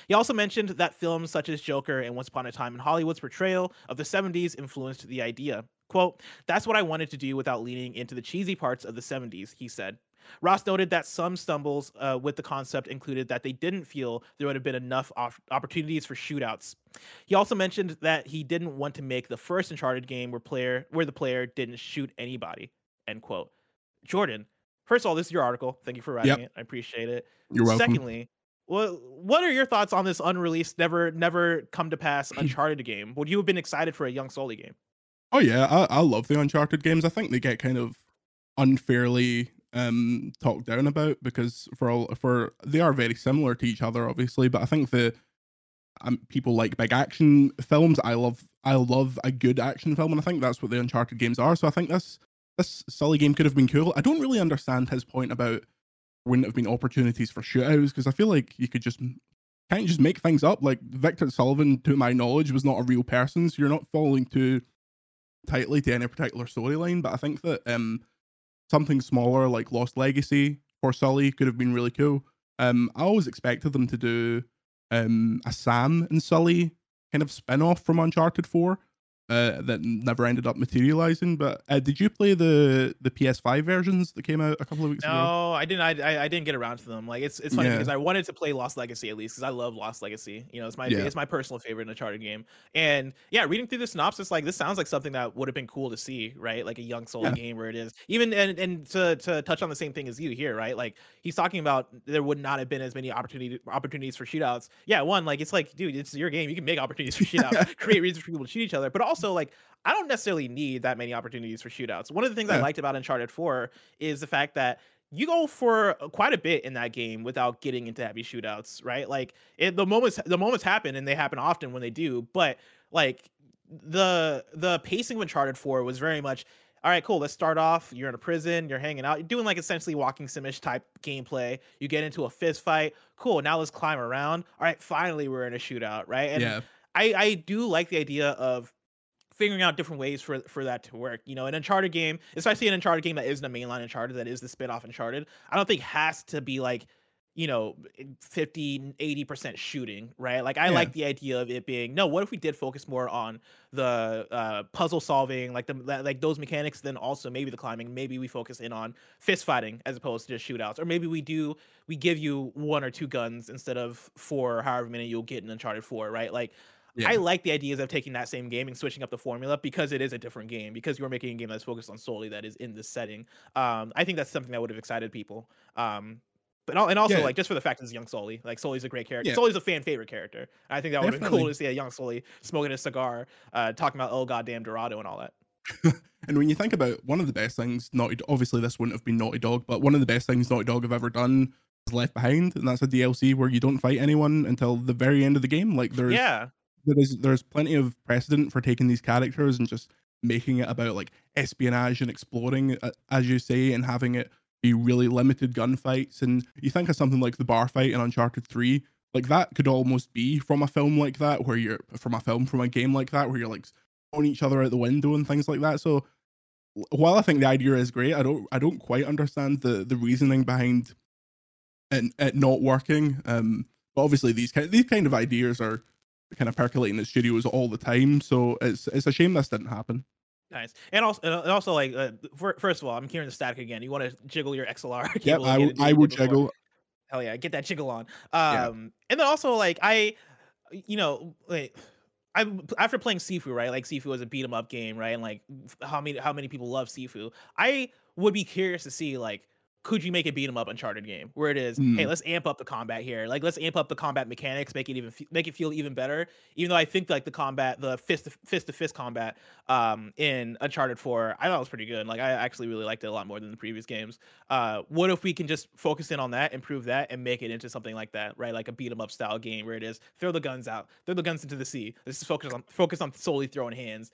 A: He also mentioned that films such as Joker and Once Upon a Time in Hollywood's portrayal of the 70s influenced the idea. Quote, that's what I wanted to do without leaning into the cheesy parts of the 70s, he said. Ross noted that some stumbles uh, with the concept included that they didn't feel there would have been enough op- opportunities for shootouts. He also mentioned that he didn't want to make the first Uncharted game where player where the player didn't shoot anybody. End quote. Jordan, first of all, this is your article. Thank you for writing
B: Yep.
A: it. I appreciate it.
B: You're welcome.
A: Secondly, what what are your thoughts on this unreleased, never never come to pass Uncharted game? Would you have been excited for a young Sully game?
B: Oh yeah, I, I love the Uncharted games. I think they get kind of unfairly um talked down about because for all for they are very similar to each other, obviously. But I think the um, people like big action films. I love I love a good action film, and I think that's what the Uncharted games are. So I think this this Sully game could have been cool. I don't really understand his point about wouldn't have been opportunities for shootouts because I feel like you could just can't just make things up. Like Victor Sullivan, to my knowledge, was not a real person, so you're not following too tightly to any particular storyline. But I think that um something smaller like Lost Legacy or Sully could have been really cool. Um, I always expected them to do um a Sam and Sully kind of spin off from Uncharted 4. Uh, that never ended up materializing. But uh, did you play the the PS5 versions that came out a couple of weeks
A: no,
B: ago?
A: No, I didn't. I, I, didn't get around to them. Like it's it's funny
B: Yeah.
A: because I wanted to play Lost Legacy at least because I love Lost Legacy. You know, it's my
B: Yeah.
A: it's my personal favorite Uncharted game. And yeah, reading through the synopsis, like this sounds like something that would have been cool to see, right? Like a young soul
B: Yeah.
A: game where it is even and and to to touch on the same thing as you here, right? Like he's talking about there would not have been as many opportunity opportunities for shootouts. Yeah, one like it's like dude, it's your game. You can make opportunities for shootouts, create reasons for people to shoot each other, but also like I don't necessarily need that many opportunities for shootouts. One of the things I liked about Uncharted 4 is the fact that you go for uh, quite a bit in that game without getting into heavy shootouts, right? Like it, the moments the moments happen and they happen often when they do, but like the the pacing of Uncharted 4 was very much all right, cool. Let's start off. You're in a prison. You're hanging out. You're doing like essentially walking simish type gameplay. You get into a fist fight. Cool. Now let's climb around. All right. Finally, we're in a shootout, right? And
B: yeah,
A: I I do like the idea of figuring out different ways for for that to work. You know, an Uncharted game, especially an Uncharted game that isn't a mainline Uncharted, that is the spin-off Uncharted, I don't think has to be like, you know, 50, 80% shooting, right? Like I
B: Yeah.
A: like the idea of it being, no, what if we did focus more on the uh puzzle solving, like the like those mechanics, then also maybe the climbing, maybe we focus in on fist fighting as opposed to just shootouts. Or maybe we do we give you one or two guns instead of four, however many you'll get in Uncharted 4, right? Like
B: yeah.
A: I like the ideas of taking that same game and switching up the formula because it is a different game because you're making a game that's focused on Sully that is in this setting. Um, I think that's something that would have excited people. Um, but and also
B: Yeah.
A: like just for the fact that it's young Sully, like Sully's a great character.
B: Yeah.
A: Sully's a fan favorite character. I think that would have been cool to see a young Sully smoking a cigar, uh, talking about oh goddamn Dorado and all that.
B: And when you think about one of the best things, Naughty obviously this wouldn't have been Naughty Dog, but one of the best things Naughty Dog have ever done is Left Behind, and that's a DLC where you don't fight anyone until the very end of the game. Like there's
A: Yeah,
B: there is there's plenty of precedent for taking these characters and just making it about like espionage and exploring, uh, as you say, and having it be really limited gunfights. And you think of something like the bar fight in Uncharted Three, like that could almost be from a film like that, where you're from a film from a game like that, where you're like throwing each other out the window and things like that. So while I think the idea is great, I don't I don't quite understand the the reasoning behind it, it not working. Um, but obviously these kind these kind of ideas are kind of percolating in the studios all the time. So it's it's a shame this didn't happen.
A: nice. And also, and also like uh, fir- first of all, I'm hearing the static again. You want to jiggle your XLR? Yeah,
B: I will I
A: your
B: will
A: jiggle hell yeah get that jiggle on
B: Yeah.
A: um and then also like i you know like I after playing Sifu, right? Like Sifu was a beat 'em up game, right? And like f- how many how many people love Sifu? I would be curious to see like could you make a beat 'em up Uncharted game where it is, hey,
B: Mm.
A: let's amp up the combat here. Like let's amp up the combat mechanics, make it even make it feel even better. Even though I think like the combat, the fist to fist to fist combat um in Uncharted 4, I thought it was pretty good. Like I actually really liked it a lot more than the previous games. Uh what if we can just focus in on that, improve that and make it into something like that, right? Like a beat 'em up style game where it is throw the guns out, throw the guns into the sea. Let's just focus on focus on solely throwing hands.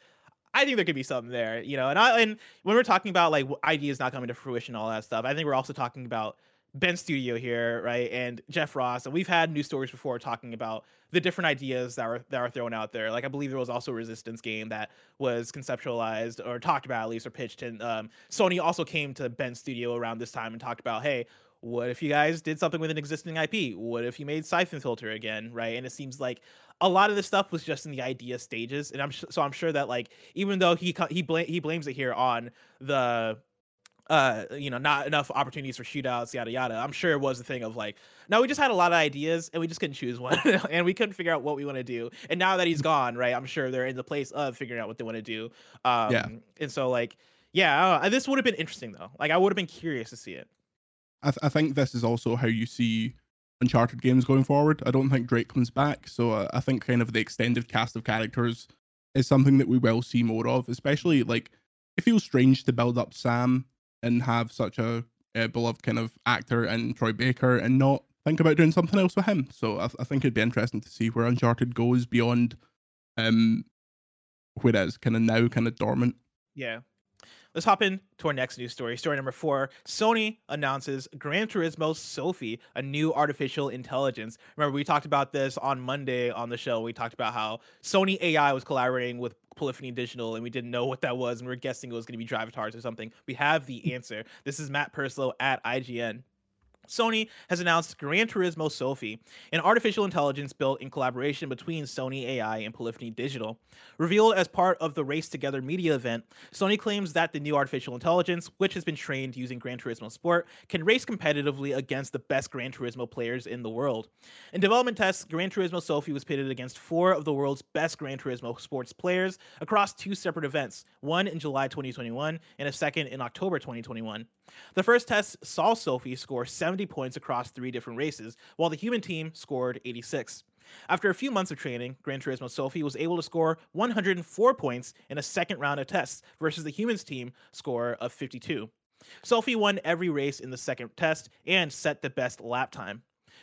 A: I think there could be something there, you know. And I and when we're talking about like ideas not coming to fruition, all that stuff, I think we're also talking about Bend Studio here, right? And Jeff Ross, and we've had news stories before talking about the different ideas that are that are thrown out there. Like I believe there was also a Resistance game that was conceptualized or talked about at least or pitched, and um, Sony also came to Bend Studio around this time and talked about, hey, what if you guys did something with an existing IP? What if you made Siphon Filter again, right? And it seems like a lot of this stuff was just in the idea stages, and I'm sh- so I'm sure that like even though he he bla- he blames it here on the uh you know not enough opportunities for shootouts yada yada i'm sure it was a thing of like no we just had a lot of ideas and we just couldn't choose one and we couldn't figure out what we want to do and now that he's gone right i'm sure they're in the place of figuring out what they want to do um
B: Yeah.
A: and so like yeah this would have been interesting though like i would have been curious to see it
B: I, th- I think this is also how you see Uncharted games going forward. I don't think Drake comes back, so uh, I think kind of the extended cast of characters is something that we will see more of. Especially like it feels strange to build up Sam and have such a, uh beloved kind of actor and Troy Baker and not think about doing something else with him. So I, I think it'd be interesting to see where Uncharted goes beyond um where it is kind of now kind of dormant.
A: Yeah. Let's hop in to our next news story. Story number four Sony announces Gran Turismo Sophy, a new artificial intelligence. Remember, we talked about this on Monday on the show. We talked about how Sony AI was collaborating with Polyphony Digital, and we didn't know what that was, and we are guessing it was going to be Drivatars or something. We have the answer. This is Matt Purslow at IGN. Sony has announced Gran Turismo Sophy, an artificial intelligence built in collaboration between Sony AI and Polyphony Digital. Revealed as part of the Race Together media event, Sony claims that the new artificial intelligence, which has been trained using Gran Turismo Sport, can race competitively against the best Gran Turismo players in the world. In development tests, Gran Turismo Sophy was pitted against four of the world's best Gran Turismo sports players across two separate events, one in July 2021 and a second in October 2021. The first test saw Sophy score 70 points across three different races, while the human team scored 86. After a few months of training, Gran Turismo Sophy was able to score 104 points in a second round of tests versus the humans team score of 52. Sophy won every race in the second test and set the best lap time.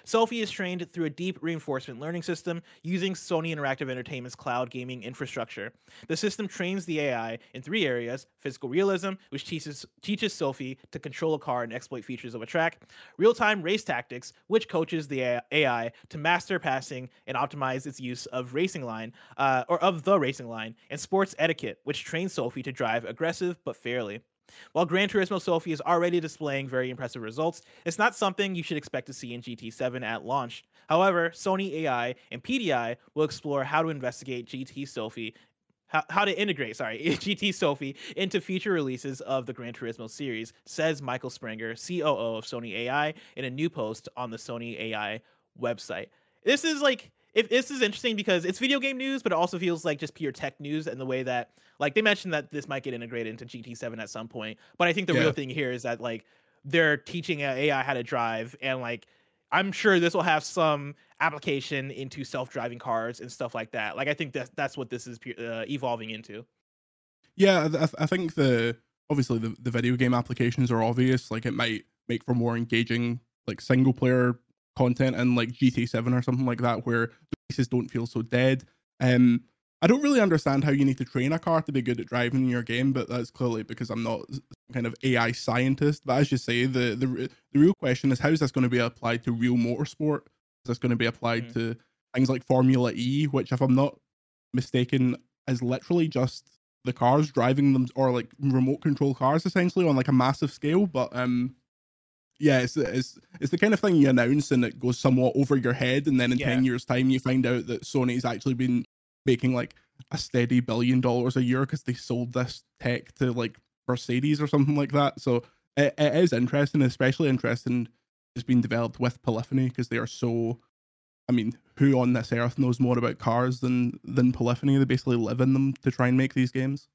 A: Sophy is trained through a deep reinforcement learning system using Sony Interactive Entertainment's cloud gaming infrastructure. The system trains the AI in three areas physical realism, which teaches, teaches Sophy to control a car and exploit features of a track, real time race tactics, which coaches the AI to master passing and optimize its use of racing line, uh, or of the racing line, and sports etiquette, which trains Sophy to drive aggressive but fairly. While Gran Turismo Sophy is already displaying very impressive results, it's not something you should expect to see in GT7 at launch. However, Sony AI and PDI will explore how to investigate GT Sophy how, how to integrate, sorry, GT Sophy into future releases of the Gran Turismo series, says Michael Spranger, COO of Sony AI, in a new post on the Sony AI website. This is like if this is interesting because it's video game news, but it also feels like just pure tech news and the way that like they mentioned that this might get integrated into GT7 at some point. But I think the yeah. real thing here is that like they're teaching AI how to drive and like I'm sure this will have some application into self-driving cars and stuff like that. Like I think that that's what this is uh, evolving into.
B: Yeah, I, I think the obviously the, the video game applications are obvious. Like it might make for more engaging like single player content in like GT7 or something like that, where the races don't feel so dead. Um, I don't really understand how you need to train a car to be good at driving in your game, but that's clearly because I'm not kind of AI scientist. But as you say, the the the real question is how is this going to be applied to real motorsport? Is this going to be applied mm-hmm. to things like Formula E, which, if I'm not mistaken, is literally just the cars driving them or like remote control cars essentially on like a massive scale. But um, yeah, it's, it's it's the kind of thing you announce and it goes somewhat over your head, and then in yeah. ten years' time you find out that Sony's actually been making like a steady billion dollars a year because they sold this tech to like Mercedes or something like that. So it, it is interesting, especially interesting. It's been developed with Polyphony because they are so. I mean, who on this earth knows more about cars than than Polyphony? They basically live in them to try and make these games.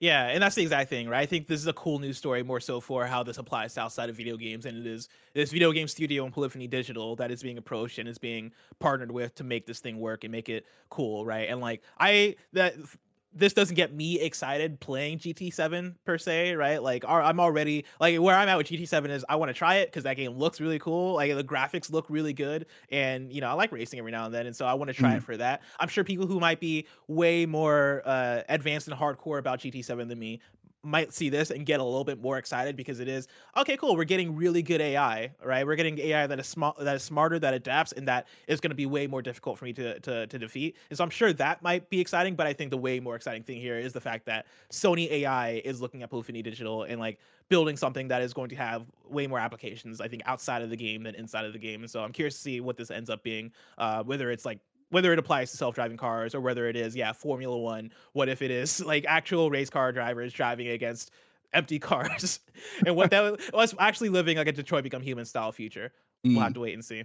A: Yeah, and that's the exact thing, right? I think this is a cool news story more so for how this applies to outside of video games, and it is this video game studio and Polyphony Digital that is being approached and is being partnered with to make this thing work and make it cool, right? And like I that this doesn't get me excited playing GT7 per se, right? Like I'm already like where I'm at with GT7 is I want to try it because that game looks really cool. Like the graphics look really good, and you know I like racing every now and then, and so I want to try mm. it for that. I'm sure people who might be way more uh, advanced and hardcore about GT7 than me might see this and get a little bit more excited because it is okay cool we're getting really good ai right? We're getting ai that is smart that is smarter that adapts and that is going to be way more difficult for me to, to to defeat. And so i'm sure that might be exciting but i think the way more exciting thing here is the fact that sony ai is looking at polyphony digital and like building something that is going to have way more applications i think outside of the game than inside of the game. And so i'm curious to see what this ends up being uh, whether it's like whether it applies to self-driving cars or whether it is yeah formula one what if it is like actual race car drivers driving against empty cars and what that was actually living like a detroit become human style future mm. we'll have mm. to wait and see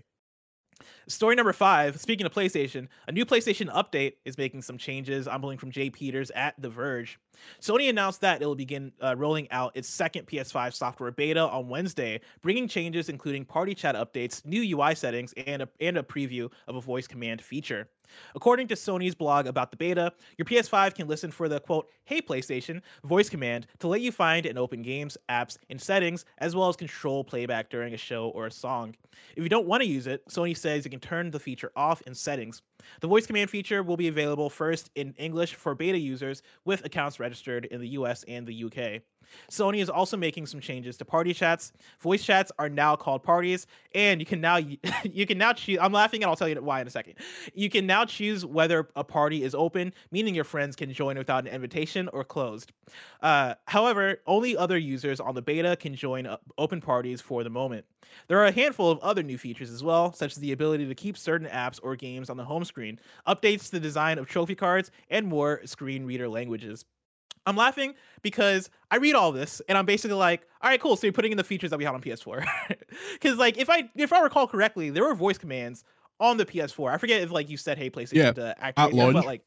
A: Story number five. Speaking of PlayStation, a new PlayStation update is making some changes. I'm pulling from Jay Peters at The Verge. Sony announced that it will begin uh, rolling out its second PS5 software beta on Wednesday, bringing changes including party chat updates, new UI settings, and a, and a preview of a voice command feature. According to Sony's blog about the beta, your PS5 can listen for the quote, Hey PlayStation voice command to let you find and open games, apps, and settings, as well as control playback during a show or a song. If you don't want to use it, Sony says you can turn the feature off in settings. The voice command feature will be available first in English for beta users with accounts registered in the US and the UK. Sony is also making some changes to party chats. Voice chats are now called parties, and you can now you can now choose. I'm laughing, and I'll tell you why in a second. You can now choose whether a party is open, meaning your friends can join without an invitation, or closed. Uh, however, only other users on the beta can join open parties for the moment. There are a handful of other new features as well, such as the ability to keep certain apps or games on the home screen, updates to the design of trophy cards, and more screen reader languages. I'm laughing because I read all this and I'm basically like, all right, cool. So you're putting in the features that we had on PS4. Because like if I if I recall correctly, there were voice commands on the PS4. I forget if like you said, hey, PlayStation
B: yeah,
A: to activate them, but like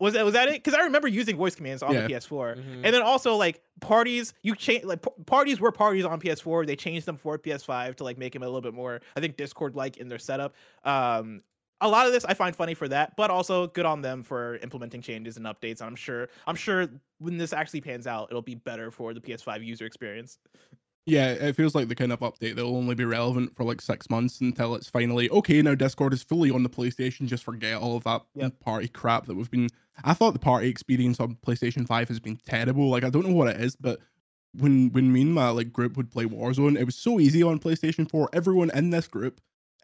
A: was that was that it? Because I remember using voice commands on yeah. the PS4, mm-hmm. and then also like parties. You change like p- parties were parties on PS4. They changed them for PS5 to like make them a little bit more, I think, Discord like in their setup. Um, a lot of this I find funny for that, but also good on them for implementing changes and updates. And I'm sure I'm sure when this actually pans out, it'll be better for the PS5 user experience.
B: Yeah, it feels like the kind of update that will only be relevant for like six months until it's finally okay. Now Discord is fully on the PlayStation. Just forget all of that yep. party crap that we've been. I thought the party experience on PlayStation Five has been terrible. Like I don't know what it is, but when when me and my like group would play Warzone, it was so easy on PlayStation Four. Everyone in this group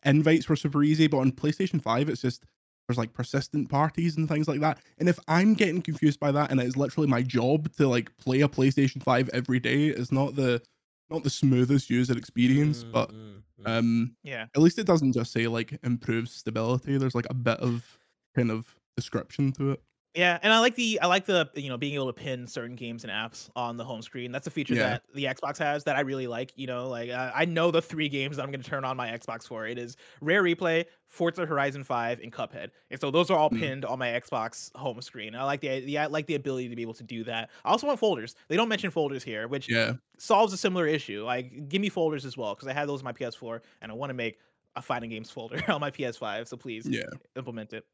B: invites were super easy, but on PlayStation 5, it's just there's like persistent parties and things like that. And if I'm getting confused by that and it's literally my job to like play a PlayStation 5 every day, it's not the not the smoothest user experience, mm, but mm, mm. um
A: yeah.
B: At least it doesn't just say like improves stability. There's like a bit of kind of description to it.
A: Yeah, and I like the I like the you know being able to pin certain games and apps on the home screen. That's a feature yeah. that the Xbox has that I really like. You know, like uh, I know the three games that I'm going to turn on my Xbox for. It is Rare Replay, Forza Horizon 5, and Cuphead. And so those are all mm. pinned on my Xbox home screen. I like the, the I like the ability to be able to do that. I also want folders. They don't mention folders here, which
B: yeah.
A: solves a similar issue. Like give me folders as well because I had those on my PS4 and I want to make a fighting games folder on my PS5. So please
B: yeah.
A: implement it.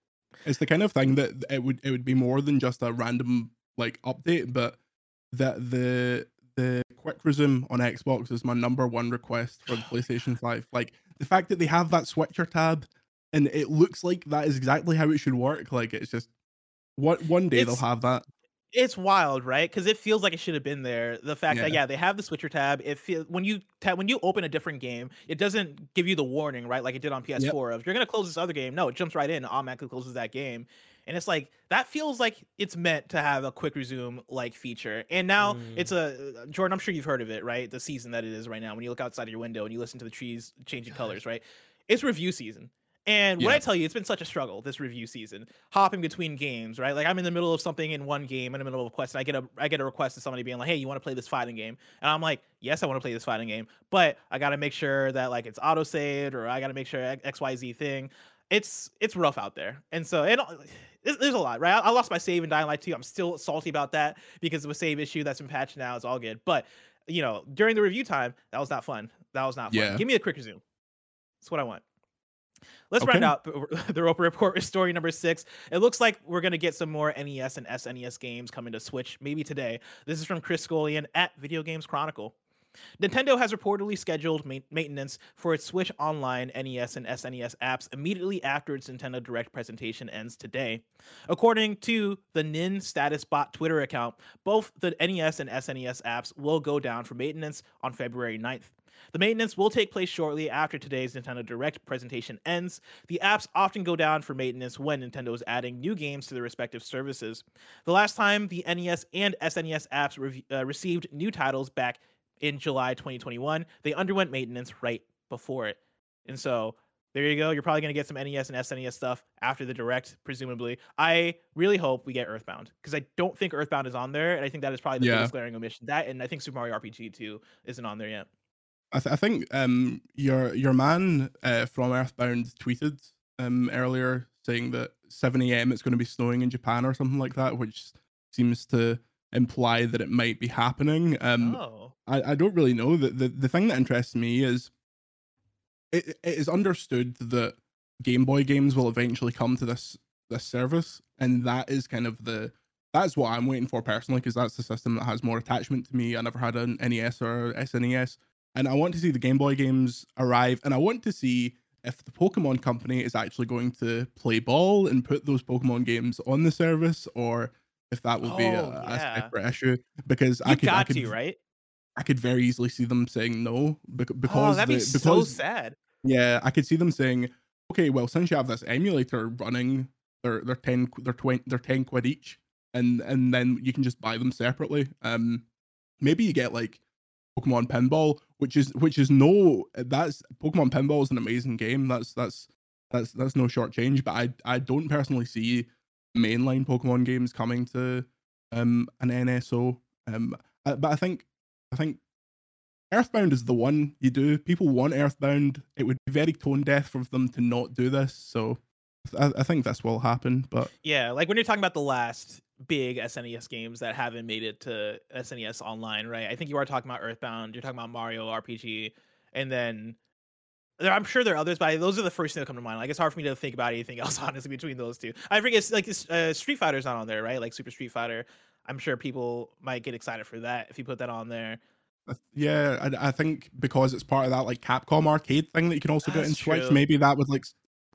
B: It's the kind of thing that it would it would be more than just a random like update, but that the the quick resume on Xbox is my number one request for the PlayStation 5. Like the fact that they have that switcher tab and it looks like that is exactly how it should work. Like it's just what one day it's, they'll have that
A: it's wild, right? Because it feels like it should have been there. The fact yeah. that yeah, they have the switcher tab. It feels when you tab, when you open a different game, it doesn't give you the warning, right? Like it did on PS4 yep. of you're gonna close this other game. No, it jumps right in, automatically closes that game. And it's like that feels like it's meant to have a quick resume like feature. And now mm. it's a Jordan. I'm sure you've heard of it, right? The season that it is right now. When you look outside of your window and you listen to the trees changing colors, right? It's review season. And yeah. what I tell you, it's been such a struggle this review season, hopping between games, right? Like I'm in the middle of something in one game, in the middle of a quest, and I get a I get a request to somebody being like, "Hey, you want to play this fighting game?" And I'm like, "Yes, I want to play this fighting game, but I got to make sure that like it's auto saved, or I got to make sure X Y Z thing." It's it's rough out there, and so and uh, there's a lot, right? I lost my save in Dying Light 2. I'm still salty about that because of a save issue that's been patched now. It's all good, but you know, during the review time, that was not fun. That was not fun. Yeah. Give me a quick resume. That's what I want. Let's okay. round out the Roper Report with story number six. It looks like we're going to get some more NES and SNES games coming to Switch, maybe today. This is from Chris Scullion at Video Games Chronicle. Nintendo has reportedly scheduled ma- maintenance for its Switch Online NES and SNES apps immediately after its Nintendo Direct presentation ends today. According to the Nin Status Bot Twitter account, both the NES and SNES apps will go down for maintenance on February 9th. The maintenance will take place shortly after today's Nintendo Direct presentation ends. The apps often go down for maintenance when Nintendo is adding new games to their respective services. The last time the NES and SNES apps re- uh, received new titles back in July 2021, they underwent maintenance right before it. And so there you go. You're probably going to get some NES and SNES stuff after the direct, presumably. I really hope we get Earthbound because I don't think Earthbound is on there, and I think that is probably the yeah. biggest glaring omission. That and I think Super Mario RPG 2 isn't on there yet.
B: I, th- I think um, your your man uh, from Earthbound tweeted um, earlier saying that 7 a.m. it's going to be snowing in Japan or something like that, which seems to imply that it might be happening. Um, oh. I, I don't really know. The, the the thing that interests me is it, it is understood that Game Boy games will eventually come to this this service, and that is kind of the that's what I'm waiting for personally because that's the system that has more attachment to me. I never had an NES or SNES, and I want to see the Game Boy games arrive, and I want to see if the Pokemon company is actually going to play ball and put those Pokemon games on the service, or if that will be a,
A: Oh,
B: a
A: yeah.
B: separate issue. Because
A: You
B: I could, I could,
A: to, right?
B: I could very easily see them saying no
A: Oh,
B: because
A: that'd be
B: the,
A: so sad.
B: yeah, I could see them saying, okay, well, since you have this emulator running, they're they're ten they're twenty they're ten quid each, and and then you can just buy them separately. Um, maybe you get like Pokemon Pinball, which is which is no that's Pokemon Pinball is an amazing game. That's that's that's that's no short change. But I I don't personally see mainline Pokemon games coming to um an NSO. Um, I- but I think I think Earthbound is the one you do. People want Earthbound. It would be very tone deaf for them to not do this. So I, I think this will happen. But
A: Yeah, like when you're talking about the last big SNES games that haven't made it to SNES Online, right? I think you are talking about Earthbound. You're talking about Mario RPG, and then there, I'm sure there are others, but I, those are the first thing that come to mind. Like it's hard for me to think about anything else honestly between those two. I think it's like uh, Street Fighter's not on there, right? Like Super Street Fighter. I'm sure people might get excited for that if you put that on there.
B: yeah, I, I think because it's part of that like Capcom arcade thing that you can also get in
A: That's
B: Switch,
A: true.
B: maybe that would like.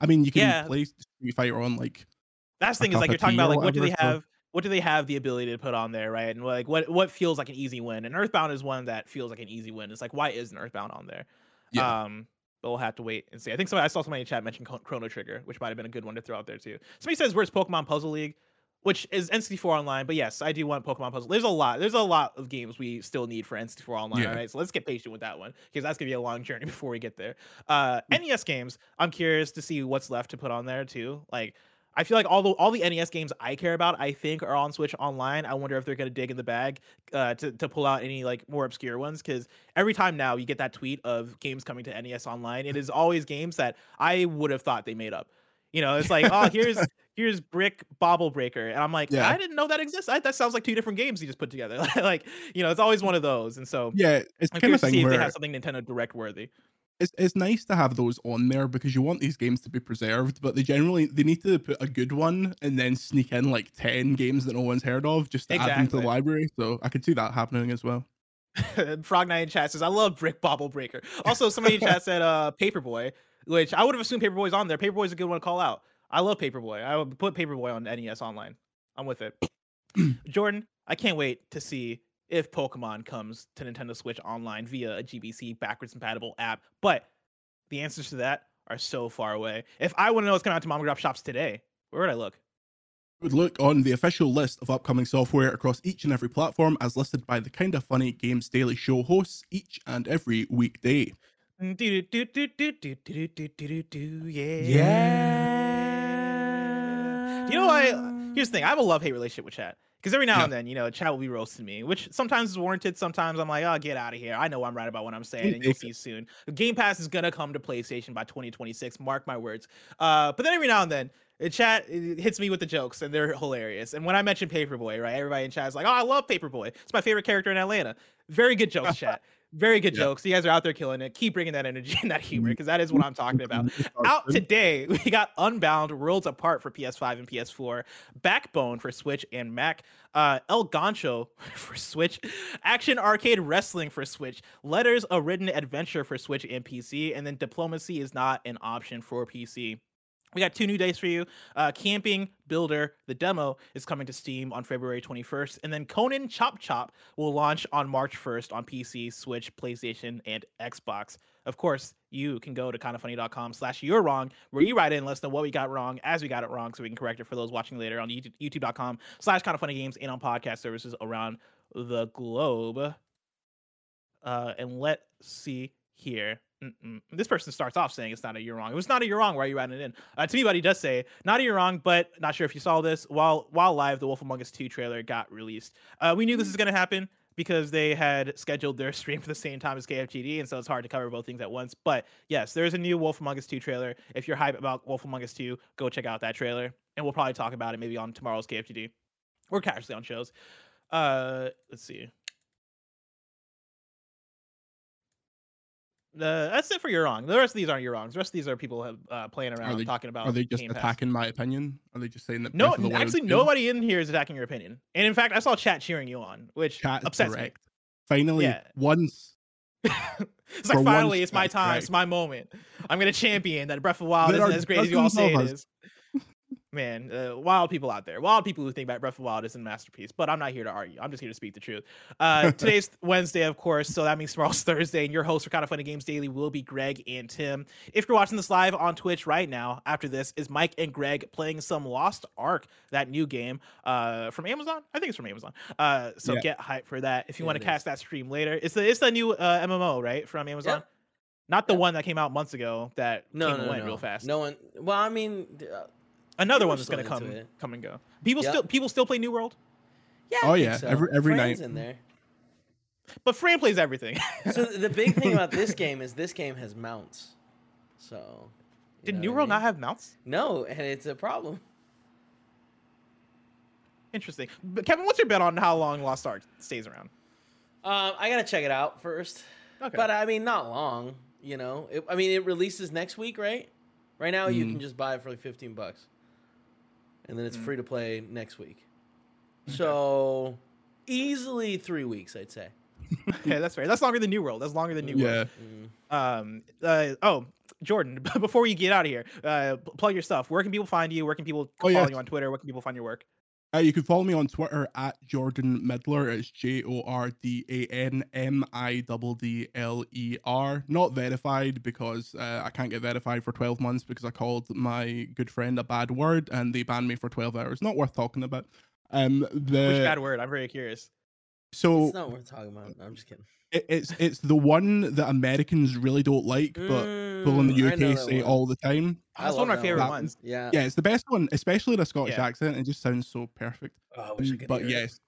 B: I mean, you can
A: Yeah.
B: play Street Fighter on like
A: That's the thing is like you're talking about like what do they
B: whatever, so-
A: have what do they have the ability to put on there, right? And like what what feels like an easy win. And Earthbound is one that feels like an easy win. It's like why isn't Earthbound on there?
B: Yeah.
A: Um but we'll have to wait and see. I think somebody I saw somebody in chat mention Chrono Trigger, which might have been a good one to throw out there too. Somebody says where's Pokemon Puzzle League, which is N64 Online, but yes, I do want Pokemon Puzzle. There's a lot. There's a lot of games we still need for N64 Online,
B: Yeah.
A: all right? So let's get patient with that one because that's gonna be a long journey before we get there. Uh NES games, I'm curious to see what's left to put on there too. Like I feel like all the all the NES games I care about, I think, are on Switch Online. I wonder if they're gonna dig in the bag uh, to to pull out any like more obscure ones. Because every time now you get that tweet of games coming to NES Online, it is always games that I would have thought they made up. You know, it's like, oh, here's here's Brick Bobble Breaker, and I'm like,
B: Yeah.
A: I didn't know that exists. I, that sounds like two different games you just put together. like, you know, it's always one of those. And so
B: yeah, it's
A: I'm
B: kind of
A: see
B: thing
A: if they have something Nintendo Direct worthy.
B: It's it's nice to have those on there because you want these games to be preserved, but they generally they need to put a good one and then sneak in like ten games that no one's heard of just to add them to the library. So I could see that happening as well.
A: Frog Knight in chat says, I love Brick Bobble Breaker. Also, somebody in chat said uh Paperboy, which I would have assumed Paperboy's on there. Paperboy's a good one to call out. I love Paperboy. I would put Paperboy on NES Online. I'm with it. Jordan, I can't wait to see if Pokemon comes to Nintendo Switch online via a GBC backwards compatible app. But the answers to that are so far away. If I want to know what's coming out to mom and pop shops today, where would I look?
B: would look on the official list of upcoming software across each and every platform as listed by the Kinda Funny Games Daily Show hosts each and every weekday.
A: Do, yeah.
D: yeah.
A: You know, I here's the thing. I have a love hate relationship with chat. Because every now
B: Yeah.
A: and then, you know, chat will be roasting me, which sometimes is warranted. Sometimes I'm like, oh, get out of here. I know I'm right about what I'm saying, and you'll see soon. Game Pass is gonna come to PlayStation by 2026. Mark my words. Uh, but then every now and then, the chat it hits me with the jokes, and they're hilarious. And when I mention Paperboy, right, everybody in chat is like, oh, I love Paperboy. It's my favorite character in Atlanta. Very good jokes, chat. Very good
B: Yeah.
A: jokes. You guys are out there killing it. Keep bringing that energy and that humor, because that is what I'm talking about.
B: Mm-hmm.
A: Out today, we got Unbound Worlds Apart for PS5 and PS4, Backbone for Switch and Mac, uh, El Gancho for Switch, Action Arcade Wrestling for Switch, Letters a Written Adventure for Switch and PC, and then Diplomacy is not an option for PC. We got two new days for you. Uh, Camping Builder, the demo, is coming to Steam on February 21st. And then Conan Chop Chop will launch on March 1st on PC, Switch, PlayStation, and Xbox. Of course, you can go to kindafunny.com slash you're wrong, where you write in let us know what we got wrong as we got it wrong so we can correct it for those watching later on YouTube, youtube.com slash kindafunnygames and on podcast services around the globe. Uh, and let's see here. Mm-mm. This person starts off saying it's not a you're wrong. It was not a you're wrong. Why are you writing it in? Uh, to me, he does say, not a you're wrong, but not sure if you saw this. While while live, the Wolf Among Us 2 trailer got released. Uh, we knew this was going to happen because they had scheduled their stream for the same time as KFGD, and so it's hard to cover both things at once. But yes, there is a new Wolf Among Us 2 trailer. If you're hype about Wolf Among Us 2, go check out that trailer, and we'll probably talk about it maybe on tomorrow's KFGD or casually on shows. Uh, let's see. Uh, that's it for you're wrong. The rest of these aren't you're wrongs. The rest of these are people have, uh, playing around
B: they-
A: talking about.
B: Are they just attacking my opinion? Are they just saying that?
A: No, actually, nobody in here is attacking your opinion. And in fact, I saw chat cheering you on, which
B: Chat
A: upsets
B: correct. Finally,
A: Yeah.
B: once.
A: It's like finally, it's my time.
B: correct.
A: It's my moment. I'm gonna champion that Breath of Wild
B: There
A: isn't as great as you all say it is. Man, uh, wild people out there, wild people who think that Breath of the Wild isn't a masterpiece. But I'm not here to argue. I'm just here to speak the truth. Uh, today's Wednesday, of course, so that means tomorrow's Thursday, and your hosts for Kind of Funny Games Daily will be Greg and Tim. If you're watching this live on Twitch right now, after this is Mike and Greg playing some Lost Ark, that new game uh, from Amazon. I think it's from Amazon. Uh, so
B: Yeah.
A: get hype for that. If you
D: Yeah,
A: want to
D: is.
A: catch that stream later, it's the it's the new uh, MMO right from Amazon. Not the
D: Yep.
A: one that came out months ago that
D: No,
A: came
D: no, no.
A: real fast.
D: No one. Well, I mean, uh,
A: Another
D: People
A: one that's gonna come
D: it.
A: come and go. People
D: Yep.
A: still people still play New World,
D: yeah.
B: Oh, yeah,
D: so.
B: every- every
D: Fran's
B: night.
D: in there.
A: but Fran plays everything.
D: So the big thing about this game is this game has mounts. So.
A: Did New
D: what I
A: World not have mounts?
D: No, and it's a problem.
A: Interesting. But Kevin, what's your bet on how long Lost Ark stays around?
D: Um, I gotta check it out first.
A: Okay.
D: But I mean, not long. You know, it, I mean, it releases next week, right? Right now, you
B: Mm.
D: can just buy it for like fifteen bucks, and then it's
A: Mm.
D: free to play next week. So easily three weeks, I'd say.
A: okay, that's fair. That's longer than New World. That's longer than New
B: Yeah.
A: World.
D: Mm.
A: Um. Uh. Oh, Jordan. Before you get out of here, uh, plug your stuff. Where can people find you? Where can people
B: Oh,
A: follow
B: yes.
A: you on Twitter? Where can people find your work?
B: Uh, you can follow me on Twitter at Jordan Middler. It's J O R D A N M I D D L E R. Not verified because uh, I can't get verified for 12 months because I called my good friend a bad word and they banned me for 12 hours. Not worth talking about. Um, the
A: Which bad word? I'm very curious.
B: so
D: It's not worth talking about. I'm just kidding.
B: It, it's it's the one that Americans really don't like, but people in
D: Mm,
B: the UK say
D: one.
B: all the time.
A: That's one of my
D: that
A: favorite
B: one.
A: ones.
D: Yeah.
B: Yeah, it's the best one, especially the Scottish
A: Yeah.
B: accent. It just sounds so perfect.
D: Oh, I wish I could
B: but
D: hear it.
B: yes,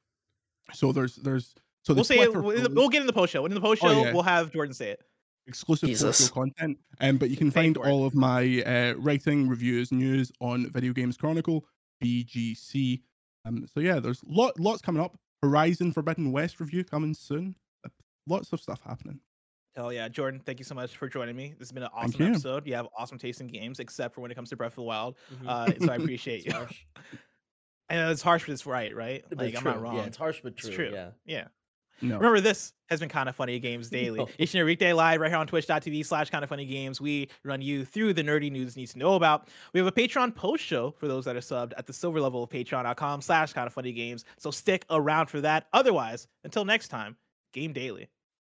B: so there's there's so
A: We'll say it. We'll, get in the post show. In the post
B: Oh,
A: show,
B: yeah.
A: we'll have Jordan say it.
B: exclusive
D: Jesus.
B: social content. Um, but you can
A: Pay
B: find
A: for
B: all of my uh, writing, reviews, news on Video Games Chronicle, VGC. Um, so yeah, there's lot lots coming up. Horizon Forbidden West review coming soon. Lots of stuff happening.
A: Hell yeah, Jordan! Thank you so much for joining me. This has been an awesome
B: you.
A: episode. You have awesome taste in games, except for when it comes to Breath of the Wild.
D: Mhm.
A: Uh, so I appreciate you.
D: harsh.
A: I know it's harsh, but it's right, right?
D: But
A: Like I'm not wrong.
D: Yeah, it's harsh but
A: It's
D: true.
A: true.
D: Yeah.
A: Yeah.
B: No,
A: Remember, this has been kind of funny games daily.
D: No.
A: Each and every weekday live right here on twitch.tv slash kind of funny games. We run you through the nerdy news you need to know about. We have a Patreon post show for those that are subbed at the silver level of patreon.com slash kind of funny games. So stick around for that. Otherwise, until next time, game daily.